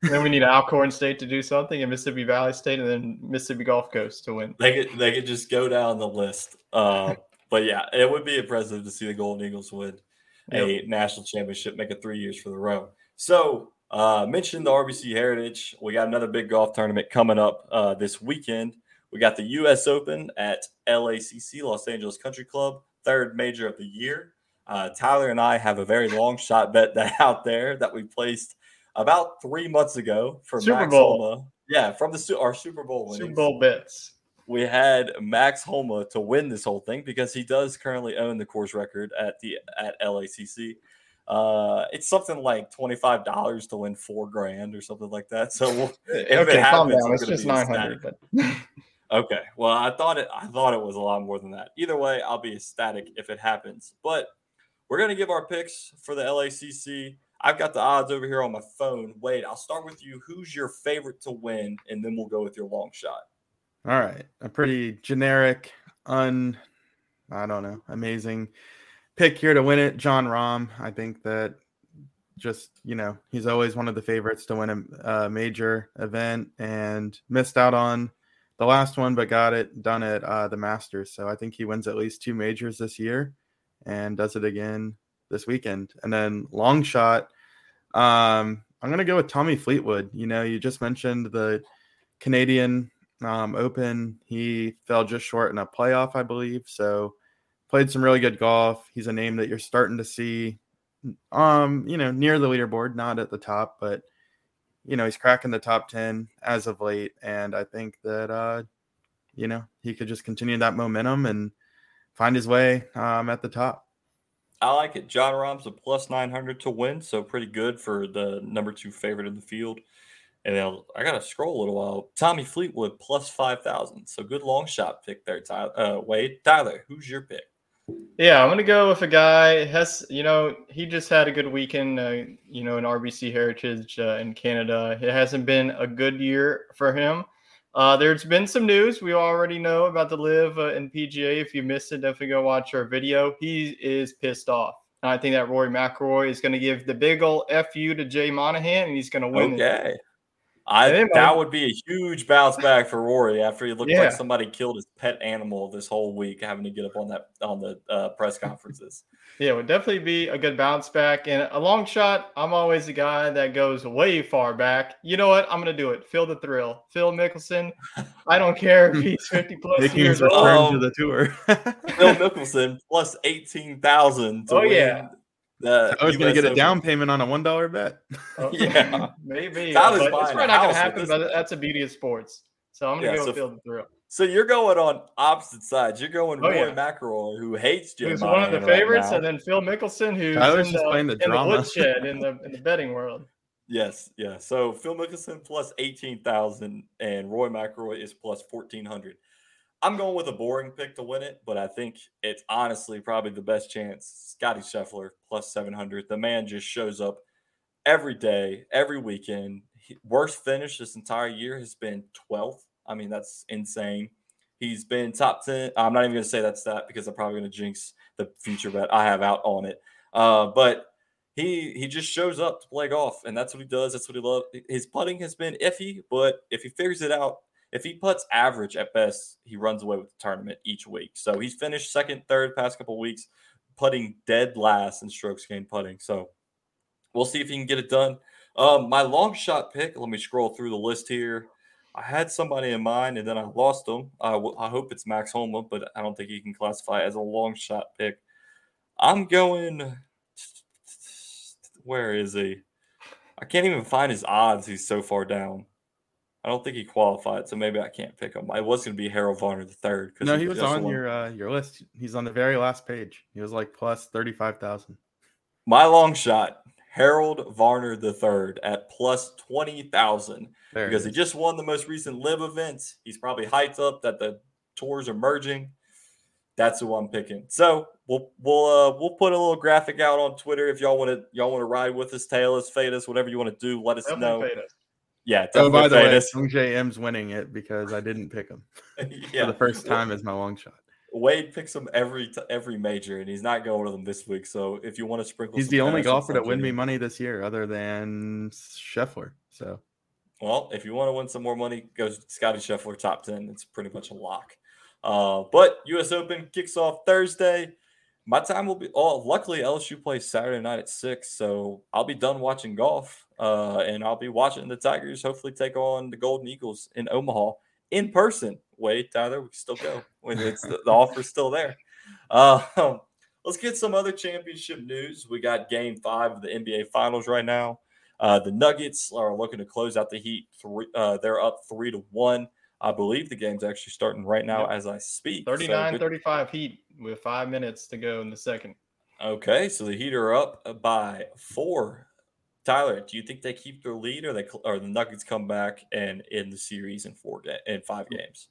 then we need Alcorn State to do something, and Mississippi Valley State, and then Mississippi Gulf Coast to win. They could they could just go down the list. Uh, but yeah, it would be impressive to see the Golden Eagles win yep. a national championship, make it three years for the row. So uh, mentioned the RBC Heritage. We got another big golf tournament coming up uh, this weekend. We got the U.S. Open at LACC, Los Angeles Country Club, third major of the year. Uh, Tyler and I have a very long shot bet that out there that we placed about three months ago for Super Max Bowl. Homa. Yeah, from the our Super Bowl winnings. Super Bowl bets. We had Max Homa to win this whole thing because he does currently own the course record at the at LACC. Uh, it's something like twenty five dollars to win four grand or something like that. So we'll, if okay, it happens, down. It's just nine hundred. But okay, well, I thought it. I thought it was a lot more than that. Either way, I'll be ecstatic if it happens. But we're going to give our picks for the LACC. I've got the odds over here on my phone. Wait, I'll start with you. Who's your favorite to win? And then we'll go with your long shot. All right. A pretty generic, un, I don't know, amazing pick here to win it. Jon Rahm. I think that just, you know, he's always one of the favorites to win a, a major event and missed out on the last one, but got it done at uh, the Masters. So I think he wins at least two majors this year and does it again this weekend. And then long shot, um, I'm gonna go with Tommy Fleetwood. You know, you just mentioned the Canadian um, Open. He fell just short in a playoff, I believe. So played some really good golf. He's a name that you're starting to see, um, you know, near the leaderboard, not at the top, but you know, he's cracking the top ten as of late, and I think that uh, you know he could just continue that momentum and find his way um, at the top. I like it. Jon Rahm's a plus 900 to win, so pretty good for the number two favorite in the field. And then I got to scroll a little while. Tommy Fleetwood plus 5,000. So good long shot pick there, Tyler. Uh, Wade. Tyler, who's your pick? Yeah, I'm going to go with a guy. Has you know, he just had a good weekend, uh, you know, in RBC Heritage uh, in Canada. It hasn't been a good year for him. Uh, there's been some news we already know about the LIV uh, in PGA. If you missed it, definitely go watch our video. He is pissed off. And I think that Rory McIlroy is going to give the big old fu to Jay Monahan, and he's going to win. Okay. It. I then, that would be a huge bounce back for Rory after he looked yeah. like somebody killed his pet animal this whole week, having to get up on that on the uh, press conferences. Yeah, it would definitely be a good bounce back. And a long shot, I'm always the guy that goes way far back. You know what? I'm going to do it. Feel the thrill. Phil Mickelson. I don't care if he's 50 plus Making years old. Um, to the tour. Phil Mickelson plus 18,000 Oh, yeah. The I was going to get a down payment on a one dollar bet. Oh, Yeah. maybe. Tyler's but buying it's probably not going to happen, but that's a beauty of sports. So I'm going to Yeah, go so- with Field the Thrill. So you're going on opposite sides. You're going Oh, Roy yeah. McIlroy, who hates Jim Who's one of the Monahan right favorites, and then Phil Mickelson, who's Tyler's in just the, playing the in the drama. woodshed in the in the betting world. Yes, yeah. So Phil Mickelson plus eighteen thousand, and Roy McIlroy is plus fourteen hundred. I'm going with a boring pick to win it, but I think it's honestly probably the best chance. Scotty Scheffler plus seven hundred. The man just shows up every day, every weekend. Worst finish this entire year has been 12th. I mean, that's insane. He's been top 10. I'm not even going to say that's that because I'm probably going to jinx the future bet I have out on it. Uh, but he he just shows up to play golf, and that's what he does. That's what he loves. His putting has been iffy, but if he figures it out, if he puts average at best, he runs away with the tournament each week. So he's finished second, third past couple weeks, putting dead last in strokes gained putting. So we'll see if he can get it done. Um, my long shot pick. Let me scroll through the list here. I had somebody in mind, and then I lost them. I w- I hope it's Max Homa, but I don't think he can classify as a long shot pick. I'm going. Where is he? I can't even find his odds. He's so far down. I don't think he qualified, so maybe I can't pick him. I was going to be Harold Varner the third. No, he was on your uh, your list. He's on the very last page. He was like plus thirty five thousand. my long shot. Harold Varner the third at plus twenty thousand because he just won the most recent LIV events. He's probably hyped up that the tours are merging. That's who I'm picking. So we'll we'll uh, we'll put a little graphic out on Twitter if y'all want to y'all want to ride with us, tail us, fade us, whatever you want to do. Let us know. Definitely us. Yeah, Oh, by the way. Sungjae Im's winning it because I didn't pick him for yeah, the first time as my long shot. Wade picks him every t- every major, and he's not going to them this week. So if you want to sprinkle, He's the only golfer to win me money this year, other than Scheffler. So Well, if you want to win some more money, go Scotty Scheffler top 10. It's pretty much a lock. Uh, but US Open kicks off Thursday. My time will be oh luckily LSU plays Saturday night at six, so I'll be done watching golf. Uh, and I'll be watching the Tigers hopefully take on the Golden Eagles in Omaha in person. Wait, Tyler, we can still go. When it's the, the offer's still there. Uh, let's get some other championship news. We got game five of the NBA finals right now. Uh, the Nuggets are looking to close out the Heat. Three, uh, they're up three to one. I believe the game's actually starting right now as I speak. So 39 good- 35 Heat with five minutes to go in the second. Okay, so the Heat are up by four. Tyler, do you think they keep their lead, or they or the Nuggets come back and in the series in four ga- in five games?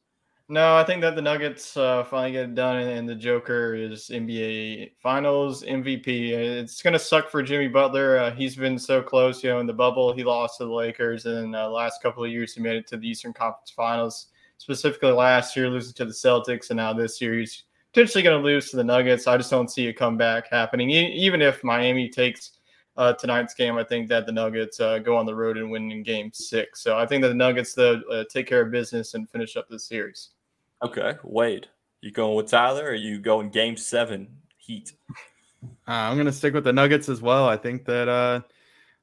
No, I think that the Nuggets uh, finally get it done, and, the Joker is NBA Finals MVP. It's going to suck for Jimmy Butler. Uh, he's been so close, you know, in the bubble. He lost to the Lakers, and uh, last couple of years he made it to the Eastern Conference Finals. Specifically last year, losing to the Celtics, and now this year he's potentially going to lose to the Nuggets. I just don't see a comeback happening. E- even if Miami takes uh, tonight's game, I think that the Nuggets uh, go on the road and win in Game Six. So I think that the Nuggets though uh, take care of business and finish up the series. Okay, Wade, you going with Tyler, or are you going Game Seven Heat? uh, I'm gonna stick with the Nuggets as well. I think that uh,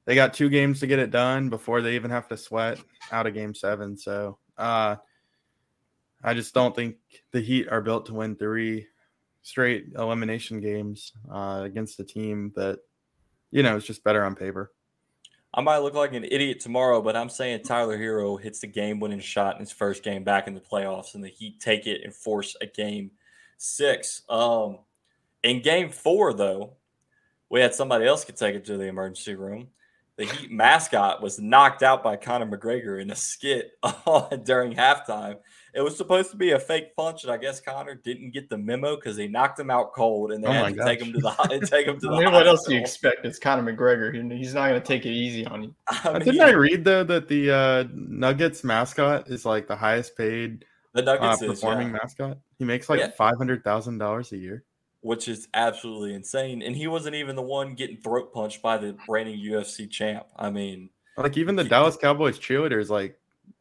they got two games to get it done before they even have to sweat out of Game Seven. So uh, I just don't think the Heat are built to win three straight elimination games uh, against a team that you know is just better on paper. I might look like an idiot tomorrow, but I'm saying Tyler Herro hits the game-winning shot in his first game back in the playoffs, and the Heat take it and force a game six. Um, in game four, though, we had somebody else could take it to the emergency room. The Heat mascot was knocked out by Conor McGregor in a skit during halftime. It was supposed to be a fake punch, and I guess Conor didn't get the memo because he knocked him out cold, and they Oh had my to take him to the take him to the. I mean, what else do you expect? It's Conor McGregor. He's not going to take it easy on you. I Uh, mean, Didn't I read though that the uh, Nuggets mascot is like the highest paid the uh, Nuggets is, performing yeah. mascot? He makes like Yeah. five hundred thousand dollars a year. Which is absolutely insane. And he wasn't even the one getting throat punched by the reigning UFC champ. I mean, Like even the He- Dallas Cowboys cheerleaders like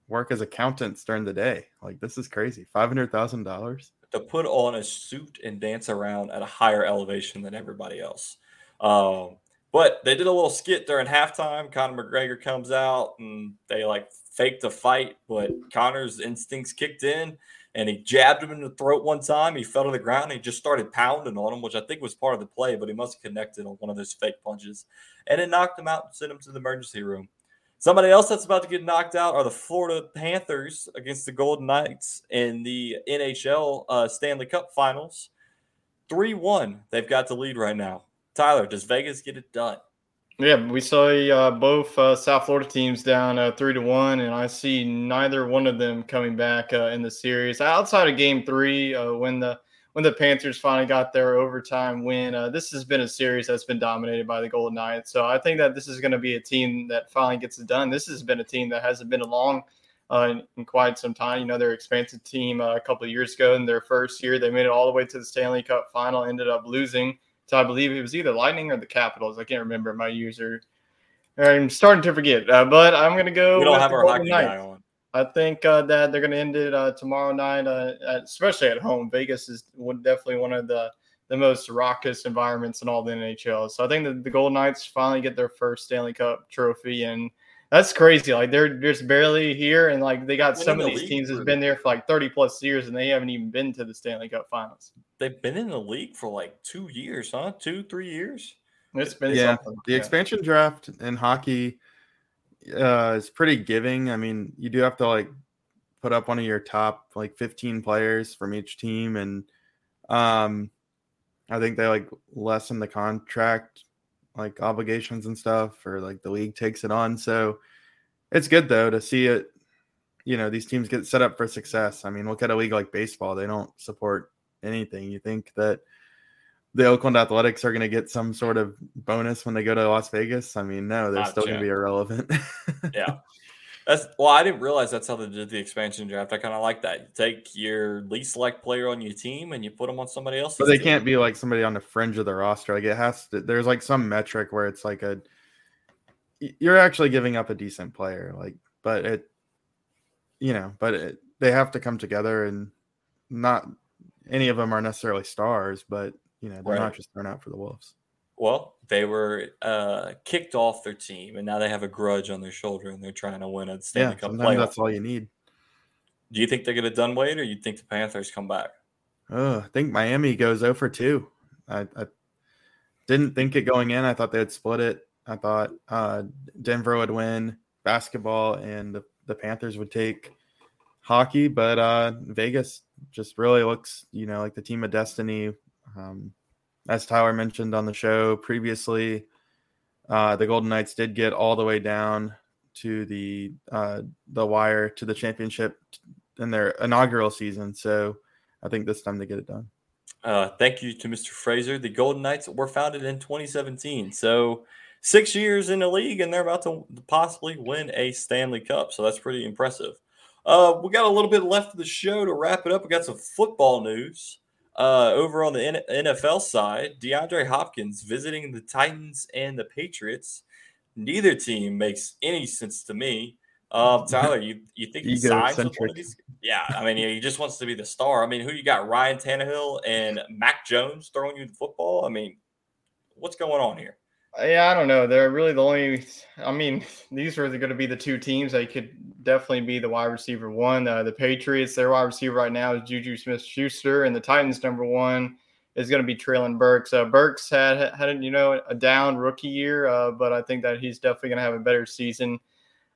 work as accountants during the day. Like this is crazy. Five hundred thousand dollars. to put on a suit and dance around at a higher elevation than everybody else. Um, but they did a little skit during halftime. Conor McGregor comes out and they like faked a fight, but Connor's instincts kicked in and he jabbed him in the throat one time. He fell to the ground and he just started pounding on him, which I think was part of the play, but he must have connected on one of those fake punches. And it knocked him out and sent him to the emergency room. Somebody else that's about to get knocked out are the Florida Panthers against the Golden Knights in the NHL uh, Stanley Cup Finals. 3 1. They've got the lead right now. Tyler, does Vegas get it done? Yeah, we saw uh, both uh, South Florida teams down uh, three to one, and I see neither one of them coming back uh, in the series. Outside of Game Three, uh, when the when the Panthers finally got their overtime win, uh, this has been a series that's been dominated by the Golden Knights. So I think that this is going to be a team that finally gets it done. This has been a team that hasn't been along in, in, quite some time. You know, their expansive team a couple of years ago in their first year, they made it all the way to the Stanley Cup final, ended up losing so I believe it was either Lightning or the Capitals. I can't remember. My user. I'm starting to forget, uh, but I'm going to go. We don't have our hockey guy on. I think uh, that they're going to end it uh, tomorrow night, uh, at, especially at home. Vegas is definitely one of the the most raucous environments in all the NHL. So I think that the Golden Knights finally get their first Stanley Cup trophy, and that's crazy. Like they're just barely here, and like they got some of these teams that's been there for like 30 plus years, and they haven't even been to the Stanley Cup Finals they've been in the league for like two years, huh? Two, three years. It's been yeah. Something. The yeah. expansion draft in hockey uh, is pretty giving. I mean, you do have to like put up one of your top like 15 players from each team, and um, I think they like lessen the contract like obligations and stuff, or like the league takes it on. So it's good though to see it. You know, these teams get set up for success. I mean, look at a league like baseball; they don't support anything. You think that the Oakland Athletics are going to get some sort of bonus when they go to Las Vegas? I mean, no, they're Not still going to be irrelevant. yeah. That's well, I didn't realize that's how they did the expansion draft. I kind of like that. You take your least select player on your team and you put them on somebody else. But they team. can't be like somebody on the fringe of the roster. Like it has to. There's like some metric where it's like a. You're actually giving up a decent player, like, but it, you know, but it, they have to come together and not any of them are necessarily stars, but you know they're right. not just thrown out for the Wolves. Well, they were uh, kicked off their team, and now they have a grudge on their shoulder, and they're trying to win a Stanley yeah, Cup playoff. That's all you need. Do you think they're going to done Wade, or you think the Panthers come back? Oh, I think Miami goes 0 for 2. I, I, didn't think it going in. I thought they'd split it. I thought uh, Denver would win basketball and the, the Panthers would take hockey, but uh, Vegas just really looks, you know, like the team of destiny. Um, as Tyler mentioned on the show previously, uh, the Golden Knights did get all the way down to the uh, the wire to the championship in their inaugural season. So I think this time they get it done. Uh, thank you to Mr. Fraser. The Golden Knights were founded in 2017. So six years in the league, and they're about to possibly win a Stanley Cup. So that's pretty impressive. Uh, we got a little bit left of the show to wrap it up. We got some football news. Uh, over on the NFL side, DeAndre Hopkins visiting the Titans and the Patriots. Neither team makes any sense to me. Um, Tyler, you you think he signs with one of these? Yeah, I mean, he just wants to be the star. I mean, who you got? Ryan Tannehill and Mac Jones throwing you the football. I mean, what's going on here? Yeah, I don't know. They're really the only. I mean, these are going to be the two teams that could definitely be the wide receiver one. Uh, the Patriots, their wide receiver right now is Juju Smith Schuster, and the Titans' number one is going to be Treylon Burks. Uh, Burks had had you know a down rookie year, uh, but I think that he's definitely going to have a better season.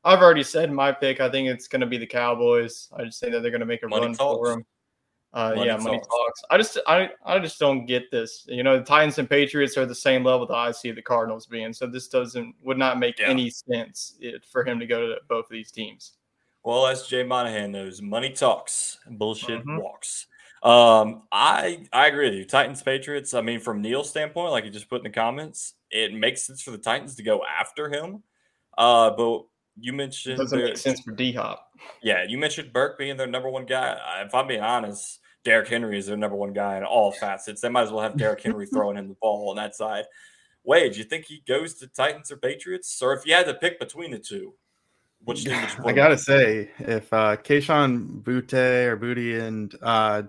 I've already said my pick. I think it's going to be the Cowboys. I just think that they're going to make a Money run talks. for them. Uh, money yeah, money talks. talks. I just I I just don't get this. You know, the Titans and Patriots are the same level that I see the Cardinals being. So this doesn't would not make yeah. any sense it, for him to go to both of these teams. Well, as Jay Monahan knows, money talks, bullshit mm-hmm. walks. Um, I I agree with you. Titans Patriots. I mean, from Neil's standpoint, like you just put in the comments, it makes sense for the Titans to go after him. Uh, but you mentioned doesn't make sense for D Hop. Yeah, you mentioned Burke being their number one guy. If I'm being honest, Derrick Henry is their number one guy in all facets. They might as well have Derrick Henry throwing him the ball on that side. Wade, do you think he goes to Titans or Patriots? Or if you had to pick between the two, which team would you I gotta say, if uh Kayshon Boutte or Booty and uh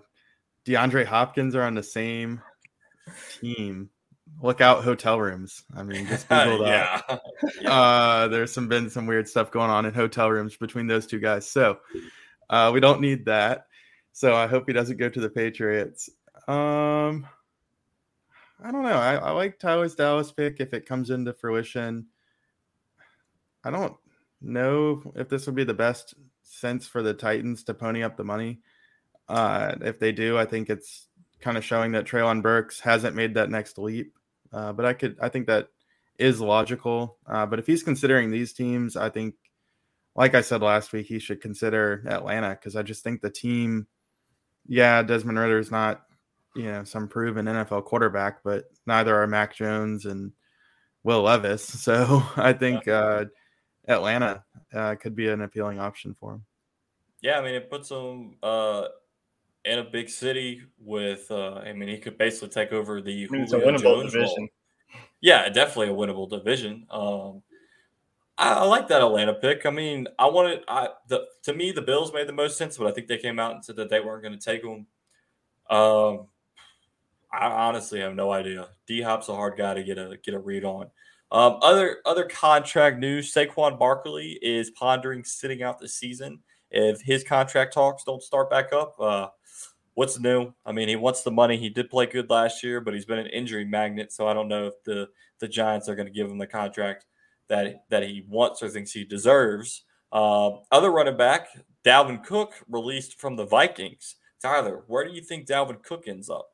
DeAndre Hopkins are on the same team, look out hotel rooms. I mean, just Google that. yeah. yeah. Uh, there's some been some weird stuff going on in hotel rooms between those two guys. So uh, we don't need that. So I hope he doesn't go to the Patriots. Um, I don't know. I, I like Tyler's Dallas pick if it comes into fruition. I don't know if this would be the best sense for the Titans to pony up the money. Uh, if they do, I think it's kind of showing that Treylon Burks hasn't made that next leap. Uh, but I could, I think that is logical. Uh, but if he's considering these teams, I think, like I said last week, he should consider Atlanta because I just think the team. Yeah, Desmond Ridder is not, you know, some proven NFL quarterback, but neither are Mac Jones and Will Levis. So I think uh, Atlanta uh, could be an appealing option for him. Yeah, I mean, it puts him uh, in a big city with. Uh, I mean, he could basically take over the. I mean, it's a winnable Jones division. Role. Yeah, definitely a winnable division. Um, I, like that Atlanta pick. I mean, I wanted. I the to me the Bills made the most sense, but I think they came out and said that they weren't going to take them. Um, I honestly have no idea. D Hop's a hard guy to get a get a read on. Um, other other contract news: Saquon Barkley is pondering sitting out the season if his contract talks don't start back up. Uh, what's new? I mean, he wants the money. He did play good last year, but he's been an injury magnet, so I don't know if the the Giants are going to give him the contract that that he wants or thinks he deserves. Uh, other running back, Dalvin Cook, released from the Vikings. Tyler, where do you think Dalvin Cook ends up?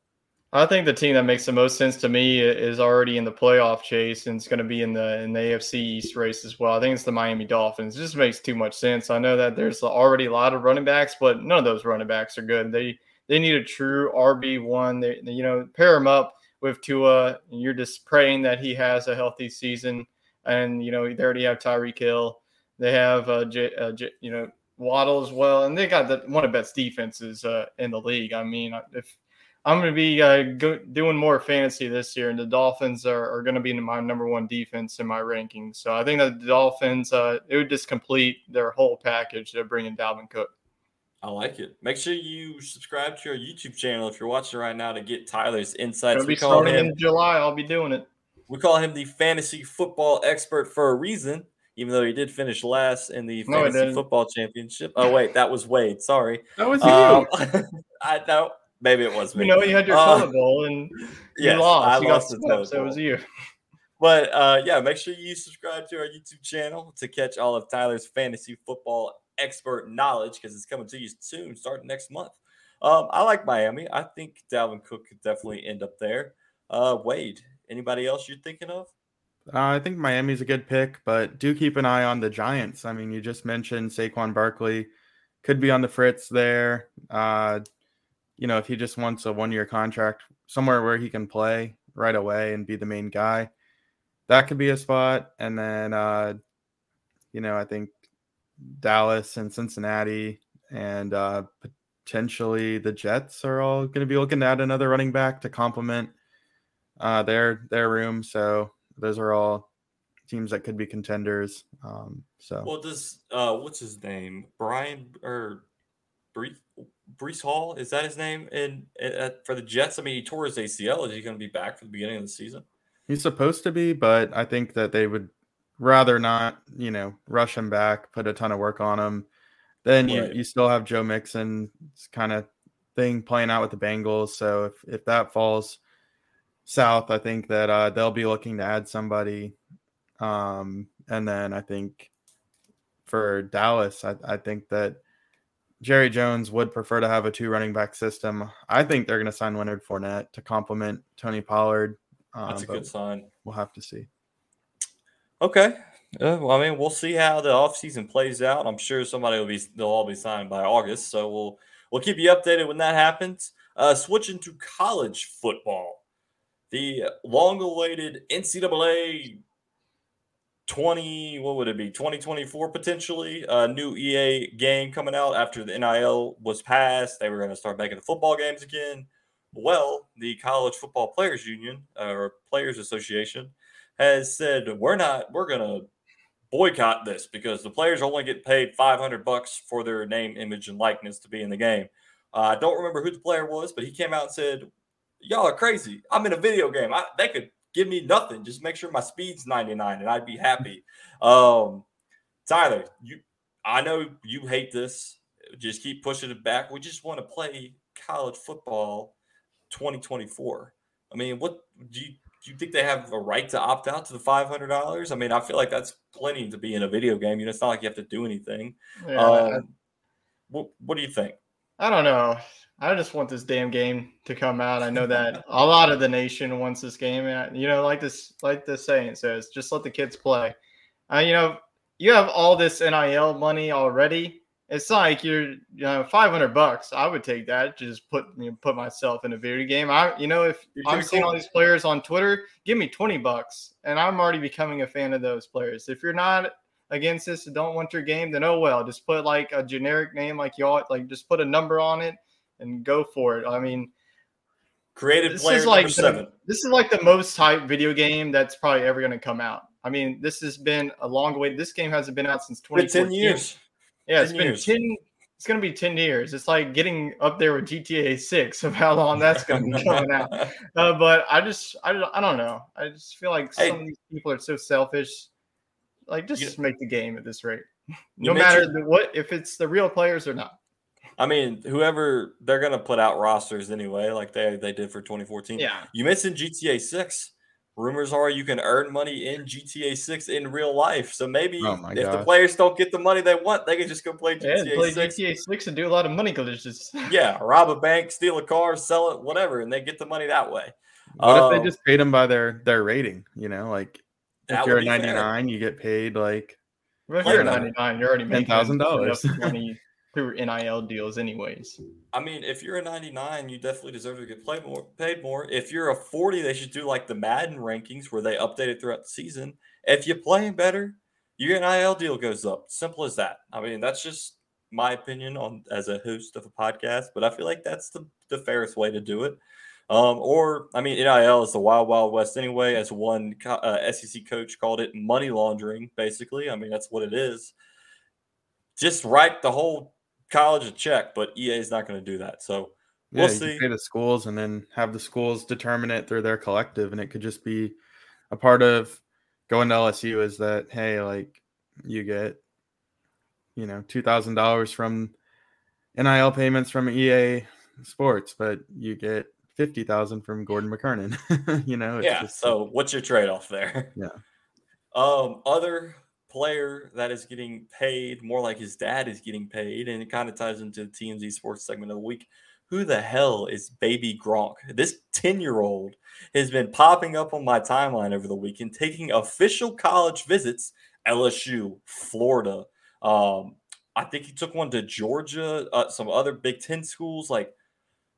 I think the team that makes the most sense to me is already in the playoff chase and it's going to be in the in the AFC East race as well. I think it's the Miami Dolphins. It just makes too much sense. I know that there's already a lot of running backs, but none of those running backs are good. They they need a true RB one. They you know pair him up with Tua. And you're just praying that he has a healthy season. And you know they already have Tyreek Hill. They have uh, J, uh J, you know Waddle as well, and they got the, one of the best defenses uh, in the league. I mean, if I'm going to be uh, go, doing more fantasy this year, and the Dolphins are, are going to be my number one defense in my rankings. So I think that the Dolphins, uh, it would just complete their whole package to bring in Dalvin Cook. I like it. Make sure you subscribe to our YouTube channel if you're watching right now to get Tyler's insights. It'll be starting him, in July. I'll be doing it. We call him the fantasy football expert for a reason, even though he did finish last in the no, fantasy football championship. Oh wait, that was Wade. Sorry, that was you. Um, I know. Maybe it was me. You know, you had your uh, bowl and you lost. I you lost the toilet so it was you. But uh, yeah, make sure you subscribe to our YouTube channel to catch all of Tyler's fantasy football expert knowledge because it's coming to you soon, starting next month. Um, I like Miami. I think Dalvin Cook could definitely end up there. Uh, Wade, anybody else you're thinking of? Uh, I think Miami's a good pick, but do keep an eye on the Giants. I mean, you just mentioned Saquon Barkley could be on the fritz there. Uh, you know, if he just wants a one year contract somewhere where he can play right away and be the main guy, that could be a spot. And then, uh, you know, I think Dallas and Cincinnati and uh, potentially the Jets are all going to be looking to add another running back to complement uh, their their room. So those are all teams that could be contenders. Um, so well, does uh, what's his name, Brian or Breece, Breece Hall, is that his name? In, in for the Jets, I mean, he tore his ACL. Is he going to be back for the beginning of the season? He's supposed to be, but I think that they would rather not, you know, rush him back, put a ton of work on him. Then right. you, you still have Joe Mixon kind of thing playing out with the Bengals. So if, if that falls south, I think that uh, they'll be looking to add somebody. Um, and then I think for Dallas, I, I think that Jerry Jones would prefer to have a two running back system. I think they're going to sign Leonard Fournette to complement Tony Pollard. Um, That's a good sign. We'll have to see. Okay. Uh, well, I mean, we'll see how the offseason plays out. I'm sure somebody will be they'll all be signed by August, so we'll we'll keep you updated when that happens. Uh, switching to college football, the long-awaited NCAA 20 what would it be 2024 potentially? A new ea game coming out after the nil was passed. They were going to start making the football games again. Well the college football players union uh, or players association has said we're not we're going to boycott this because the players only get paid 500 bucks for their name image and likeness to be in the game. Uh, i don't remember who the player was but he came out and said y'all are crazy i'm in a video game I, they could give me nothing. Just make sure my speed's 99 and I'd be happy. Um, Tyler, you I know you hate this. just keep pushing it back. We just want to play college football 2024. I mean, what do you do you think they have a right to opt out to the five hundred dollars? I mean, I feel like that's plenty to be in a video game. You know, it's not like you have to do anything. Yeah, um, what What do you think? I don't know. I just want this damn game to come out. I know that a lot of the nation wants this game, and you know, like this, like the saying says, just let the kids play. Uh, you know, you have all this NIL money already. It's like you're, you know, five hundred bucks. I would take that. Just put you know, put myself in a video game. I, you know, if You're I'm seeing cool. all these players on Twitter, give me twenty bucks, and I'm already becoming a fan of those players. If you're not against this and don't want your game, then oh well. Just put like a generic name, like y'all, like just put a number on it and go for it. I mean, Created this player is like the, this is like the most hyped video game that's probably ever going to come out. I mean, this has been a long way. This game hasn't been out since Been 2014. ten years. Yeah, it's 10 been years. 10 it's going to be 10 years. It's like getting up there with GTA 6 of how long that's going to be coming out. Uh, but I just I don't, I don't know. I just feel like Hey. some of these people are so selfish. Like just You- make the game at this rate. No matter the, what if it's the real players or not. I mean, whoever they're gonna put out rosters anyway, like they they did for 2014. Yeah. You mentioned GTA 6. Rumors are you can earn money in GTA 6 in real life. So maybe Oh my if the players don't get the money they want, they can just go play Yeah, GTA play 6. GTA 6 and do a lot of money glitches. Yeah, rob a bank, steal a car, sell it, whatever, and they get the money that way. What if Um, they just paid them by their their rating? You know, like if you're a be fair. 99, you get paid like if you're Player 99, you're already making $10,000. through NIL deals, anyways. I mean, if you're a 99, you definitely deserve to get played more, paid more. If you're a 40, they should do like the Madden rankings where they update it throughout the season. If you're playing better, your NIL deal goes up. Simple as that. I mean, that's just my opinion on as a host of a podcast, but I feel like that's the, the fairest way to do it. Um, or, I mean, NIL is the wild, wild west anyway, as one uh, SEC coach called it money laundering, basically. I mean, that's what it is. Just write the whole college a check, but EA is not going to do that. So we'll can see. pay the schools and then have the schools determine it through their collective, and it could just be a part of going to LSU is that hey, like you get you know two thousand dollars from NIL payments from EA Sports, but you get fifty thousand from Gordon McKernan. you know, yeah. just- So what's your trade off there? Yeah. Um, other player that is getting paid more like his dad is getting paid, and it kind of ties into the TMZ sports segment of the week. Who the hell is Baby Gronk? This 10 year old has been popping up on my timeline over the weekend, taking official college visits, LSU, Florida. Um, I think he took one to Georgia, uh, some other Big Ten schools. Like,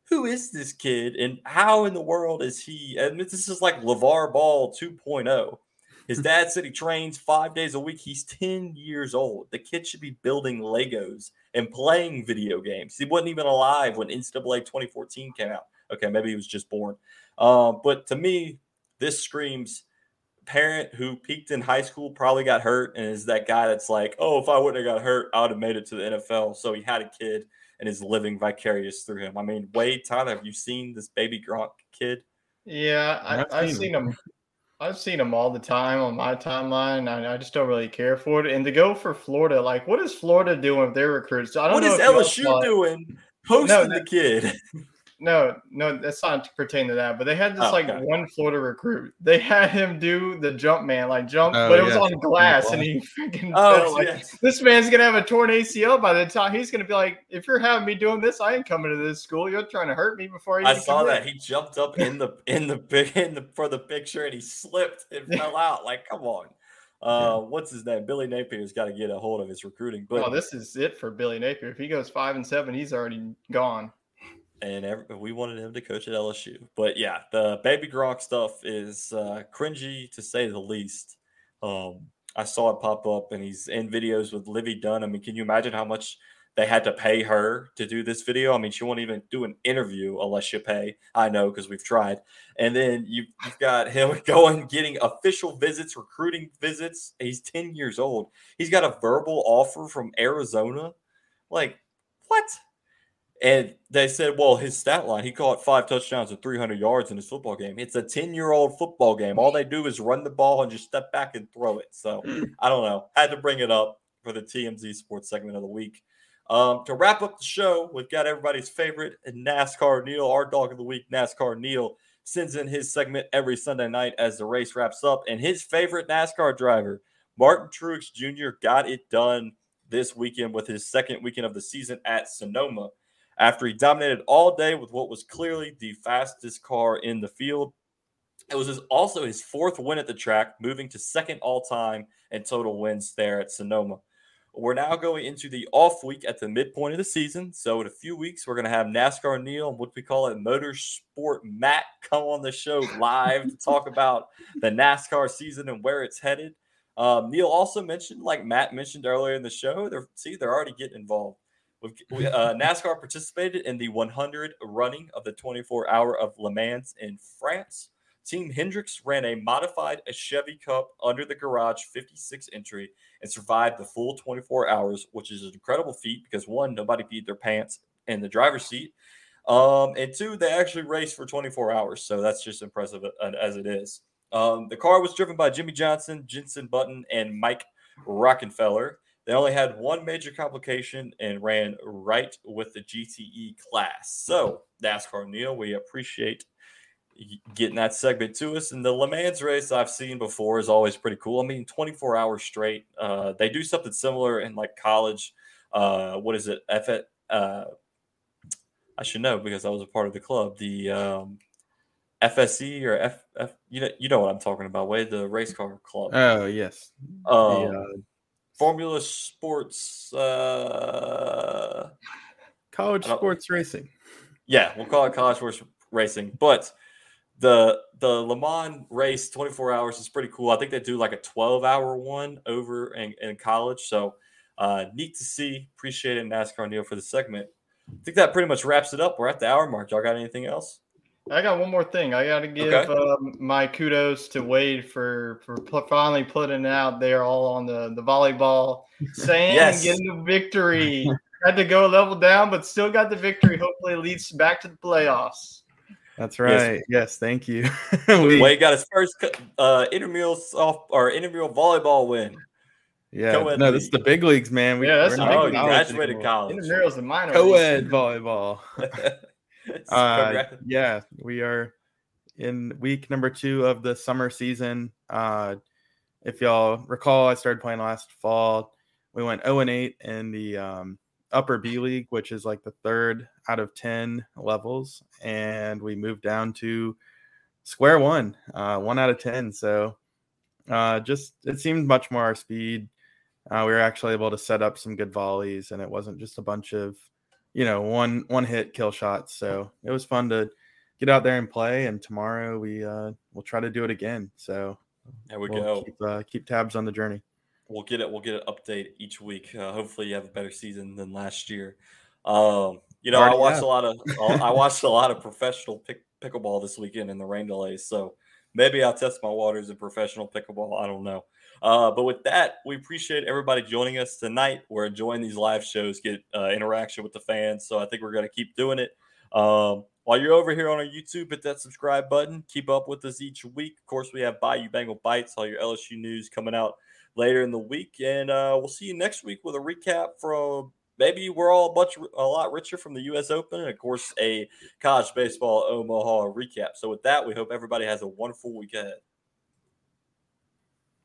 who is this kid and how in the world is he? And this is like LeVar Ball 2.0. His dad said he trains five days a week. He's 10 years old. The kid should be building Legos and playing video games. He wasn't even alive when NCAA 2014 came out. Okay, maybe he was just born. Um, but to me, this screams parent who peaked in high school, probably got hurt, and is that guy that's like, oh, if I wouldn't have got hurt, I would have made it to the NFL. So he had a kid and is living vicarious through him. I mean, Wade, Tyler, have you seen this baby Gronk kid? Yeah, I've I, I've seen seen them. I've seen them all the time on my timeline. I, I just don't really care for it. And to go for Florida, like, what is Florida doing with their recruits? I don't What know is LSU doing? Posting No, the kid. No, no, that's not pertaining to that. But they had this Oh, like okay. one Florida recruit. They had him do the jump man, like jump, Oh, but it was on glass, and he freaking Oh, fell. Like, yes. this man's gonna have a torn ACL by the time he's gonna be like, if you're having me doing this, I ain't coming to this school. You're trying to hurt me before I. I even saw come that in." he jumped up in the in the big in the for the picture and he slipped and fell out. Like, come on. Uh, what's his name? Billy Napier's got to get a hold of his recruiting. But Oh, this is it for Billy Napier. If he goes five and seven, he's already gone. And every, we wanted him to coach at LSU. But yeah, the baby Gronk stuff is uh, cringy to say the least. Um, I saw it pop up, and he's in videos with Livvy Dunne. I mean, can you imagine how much they had to pay her to do this video? I mean, she won't even do an interview unless you pay. I know because we've tried. And then you, you've got him going, getting official visits, recruiting visits. He's 10 years old. He's got a verbal offer from Arizona. Like, what? And they said, well, his stat line, he caught five touchdowns and 300 yards in his football game. It's a 10 year old football game. All they do is run the ball and just step back and throw it. So I don't know. Had to bring it up for the TMZ sports segment of the week. Um, to wrap up the show, we've got everybody's favorite NASCAR Neil, our dog of the week, NASCAR Neil, sends in his segment every Sunday night as the race wraps up. And his favorite NASCAR driver, Martin Truex Jr., got it done this weekend with his second weekend of the season at Sonoma after he dominated all day with what was clearly the fastest car in the field. It was his, also his fourth win at the track, moving to second all time in total wins there at Sonoma. We're now going into the off week at the midpoint of the season. So, in a few weeks, we're going to have NASCAR Neil and what we call it Motorsport Matt come on the show live to talk about the NASCAR season and where it's headed. Um, Neil also mentioned, like Matt mentioned earlier in the show, they're see they're already getting involved. We, uh, NASCAR participated in the 100 running of the 24 hour of Le Mans in France. Team Hendricks ran a modified Chevy Cup under the garage 56 entry and survived the full 24 hours, which is an incredible feat because one, nobody beat their pants in the driver's seat. Um, and two, they actually raced for 24 hours. So that's just impressive uh, as it is. Um, the car was driven by Jimmie Johnson, Jenson Button, and Mike Rockenfeller. They only had one major complication and ran right with the GTE class. So, NASCAR Neil, we appreciate getting that segment to us. And the Le Mans race I've seen before is always pretty cool. I mean, 24 hours straight. Uh, they do something similar in like college. Uh, what is it? F- uh, I should know because I was a part of the club. The um, FSE or F, F, you know, you know what I'm talking about. Way the race car club. Oh yes. Um, the, uh, Formula Sports. Uh, college sports racing. Yeah, we'll call it college sports racing, but the the Le Mans race 24 hours is pretty cool. I think they do like a 12 hour one over in, in college. So uh, neat to see. Appreciate it, NASCAR Neil, for the segment. I think that pretty much wraps it up. We're at the hour mark. Y'all got anything else? I got one more thing. I got to give okay. um, my kudos to Wade for for finally putting it out there all on the the volleyball saying yes. getting the victory. Had to go a level down, but still got the victory. Hopefully, it leads back to the playoffs. That's right. Yes, yes thank you. we, Wade got his first uh, intramural soft or intramural volleyball win. Yeah, Co-ed no, league. this is the big leagues, man. We, yeah, that's oh, graduated college. Intramural's the minor co-ed volleyball. uh, yeah, we are in week number two of the summer season. Uh, if y'all recall, I started playing last fall. We went 0 and 8 in the um, upper B league, which is like the third out of 10 levels. And we moved down to square one, uh, one out of 10. So uh, just it seemed much more our speed. Uh, we were actually able to set up some good volleys, and it wasn't just a bunch of, you know, one one hit kill shots. So it was fun to get out there and play. And tomorrow we uh, we'll try to do it again. So there we we'll go. Keep, uh, keep tabs on the journey we'll get it. We'll get an update each week. Uh, hopefully, you have a better season than last year. Um, you know, I watched have. a lot of I watched a lot of professional pick, pickleball this weekend in the rain delays. So maybe I'll test my waters in professional pickleball. I don't know. Uh, but with that, we appreciate everybody joining us tonight. We're enjoying these live shows, get uh, interaction with the fans. So I think we're going to keep doing it. Um, while you're over here on our YouTube, hit that subscribe button. Keep up with us each week. Of course, we have Bayou Bengal Bites, all your LSU news coming out later in the week. And uh, we'll see you next week with a recap from maybe we're all a bunch a lot richer from the U.S. Open, and of course a college baseball Omaha recap. So with that, we hope everybody has a wonderful week ahead.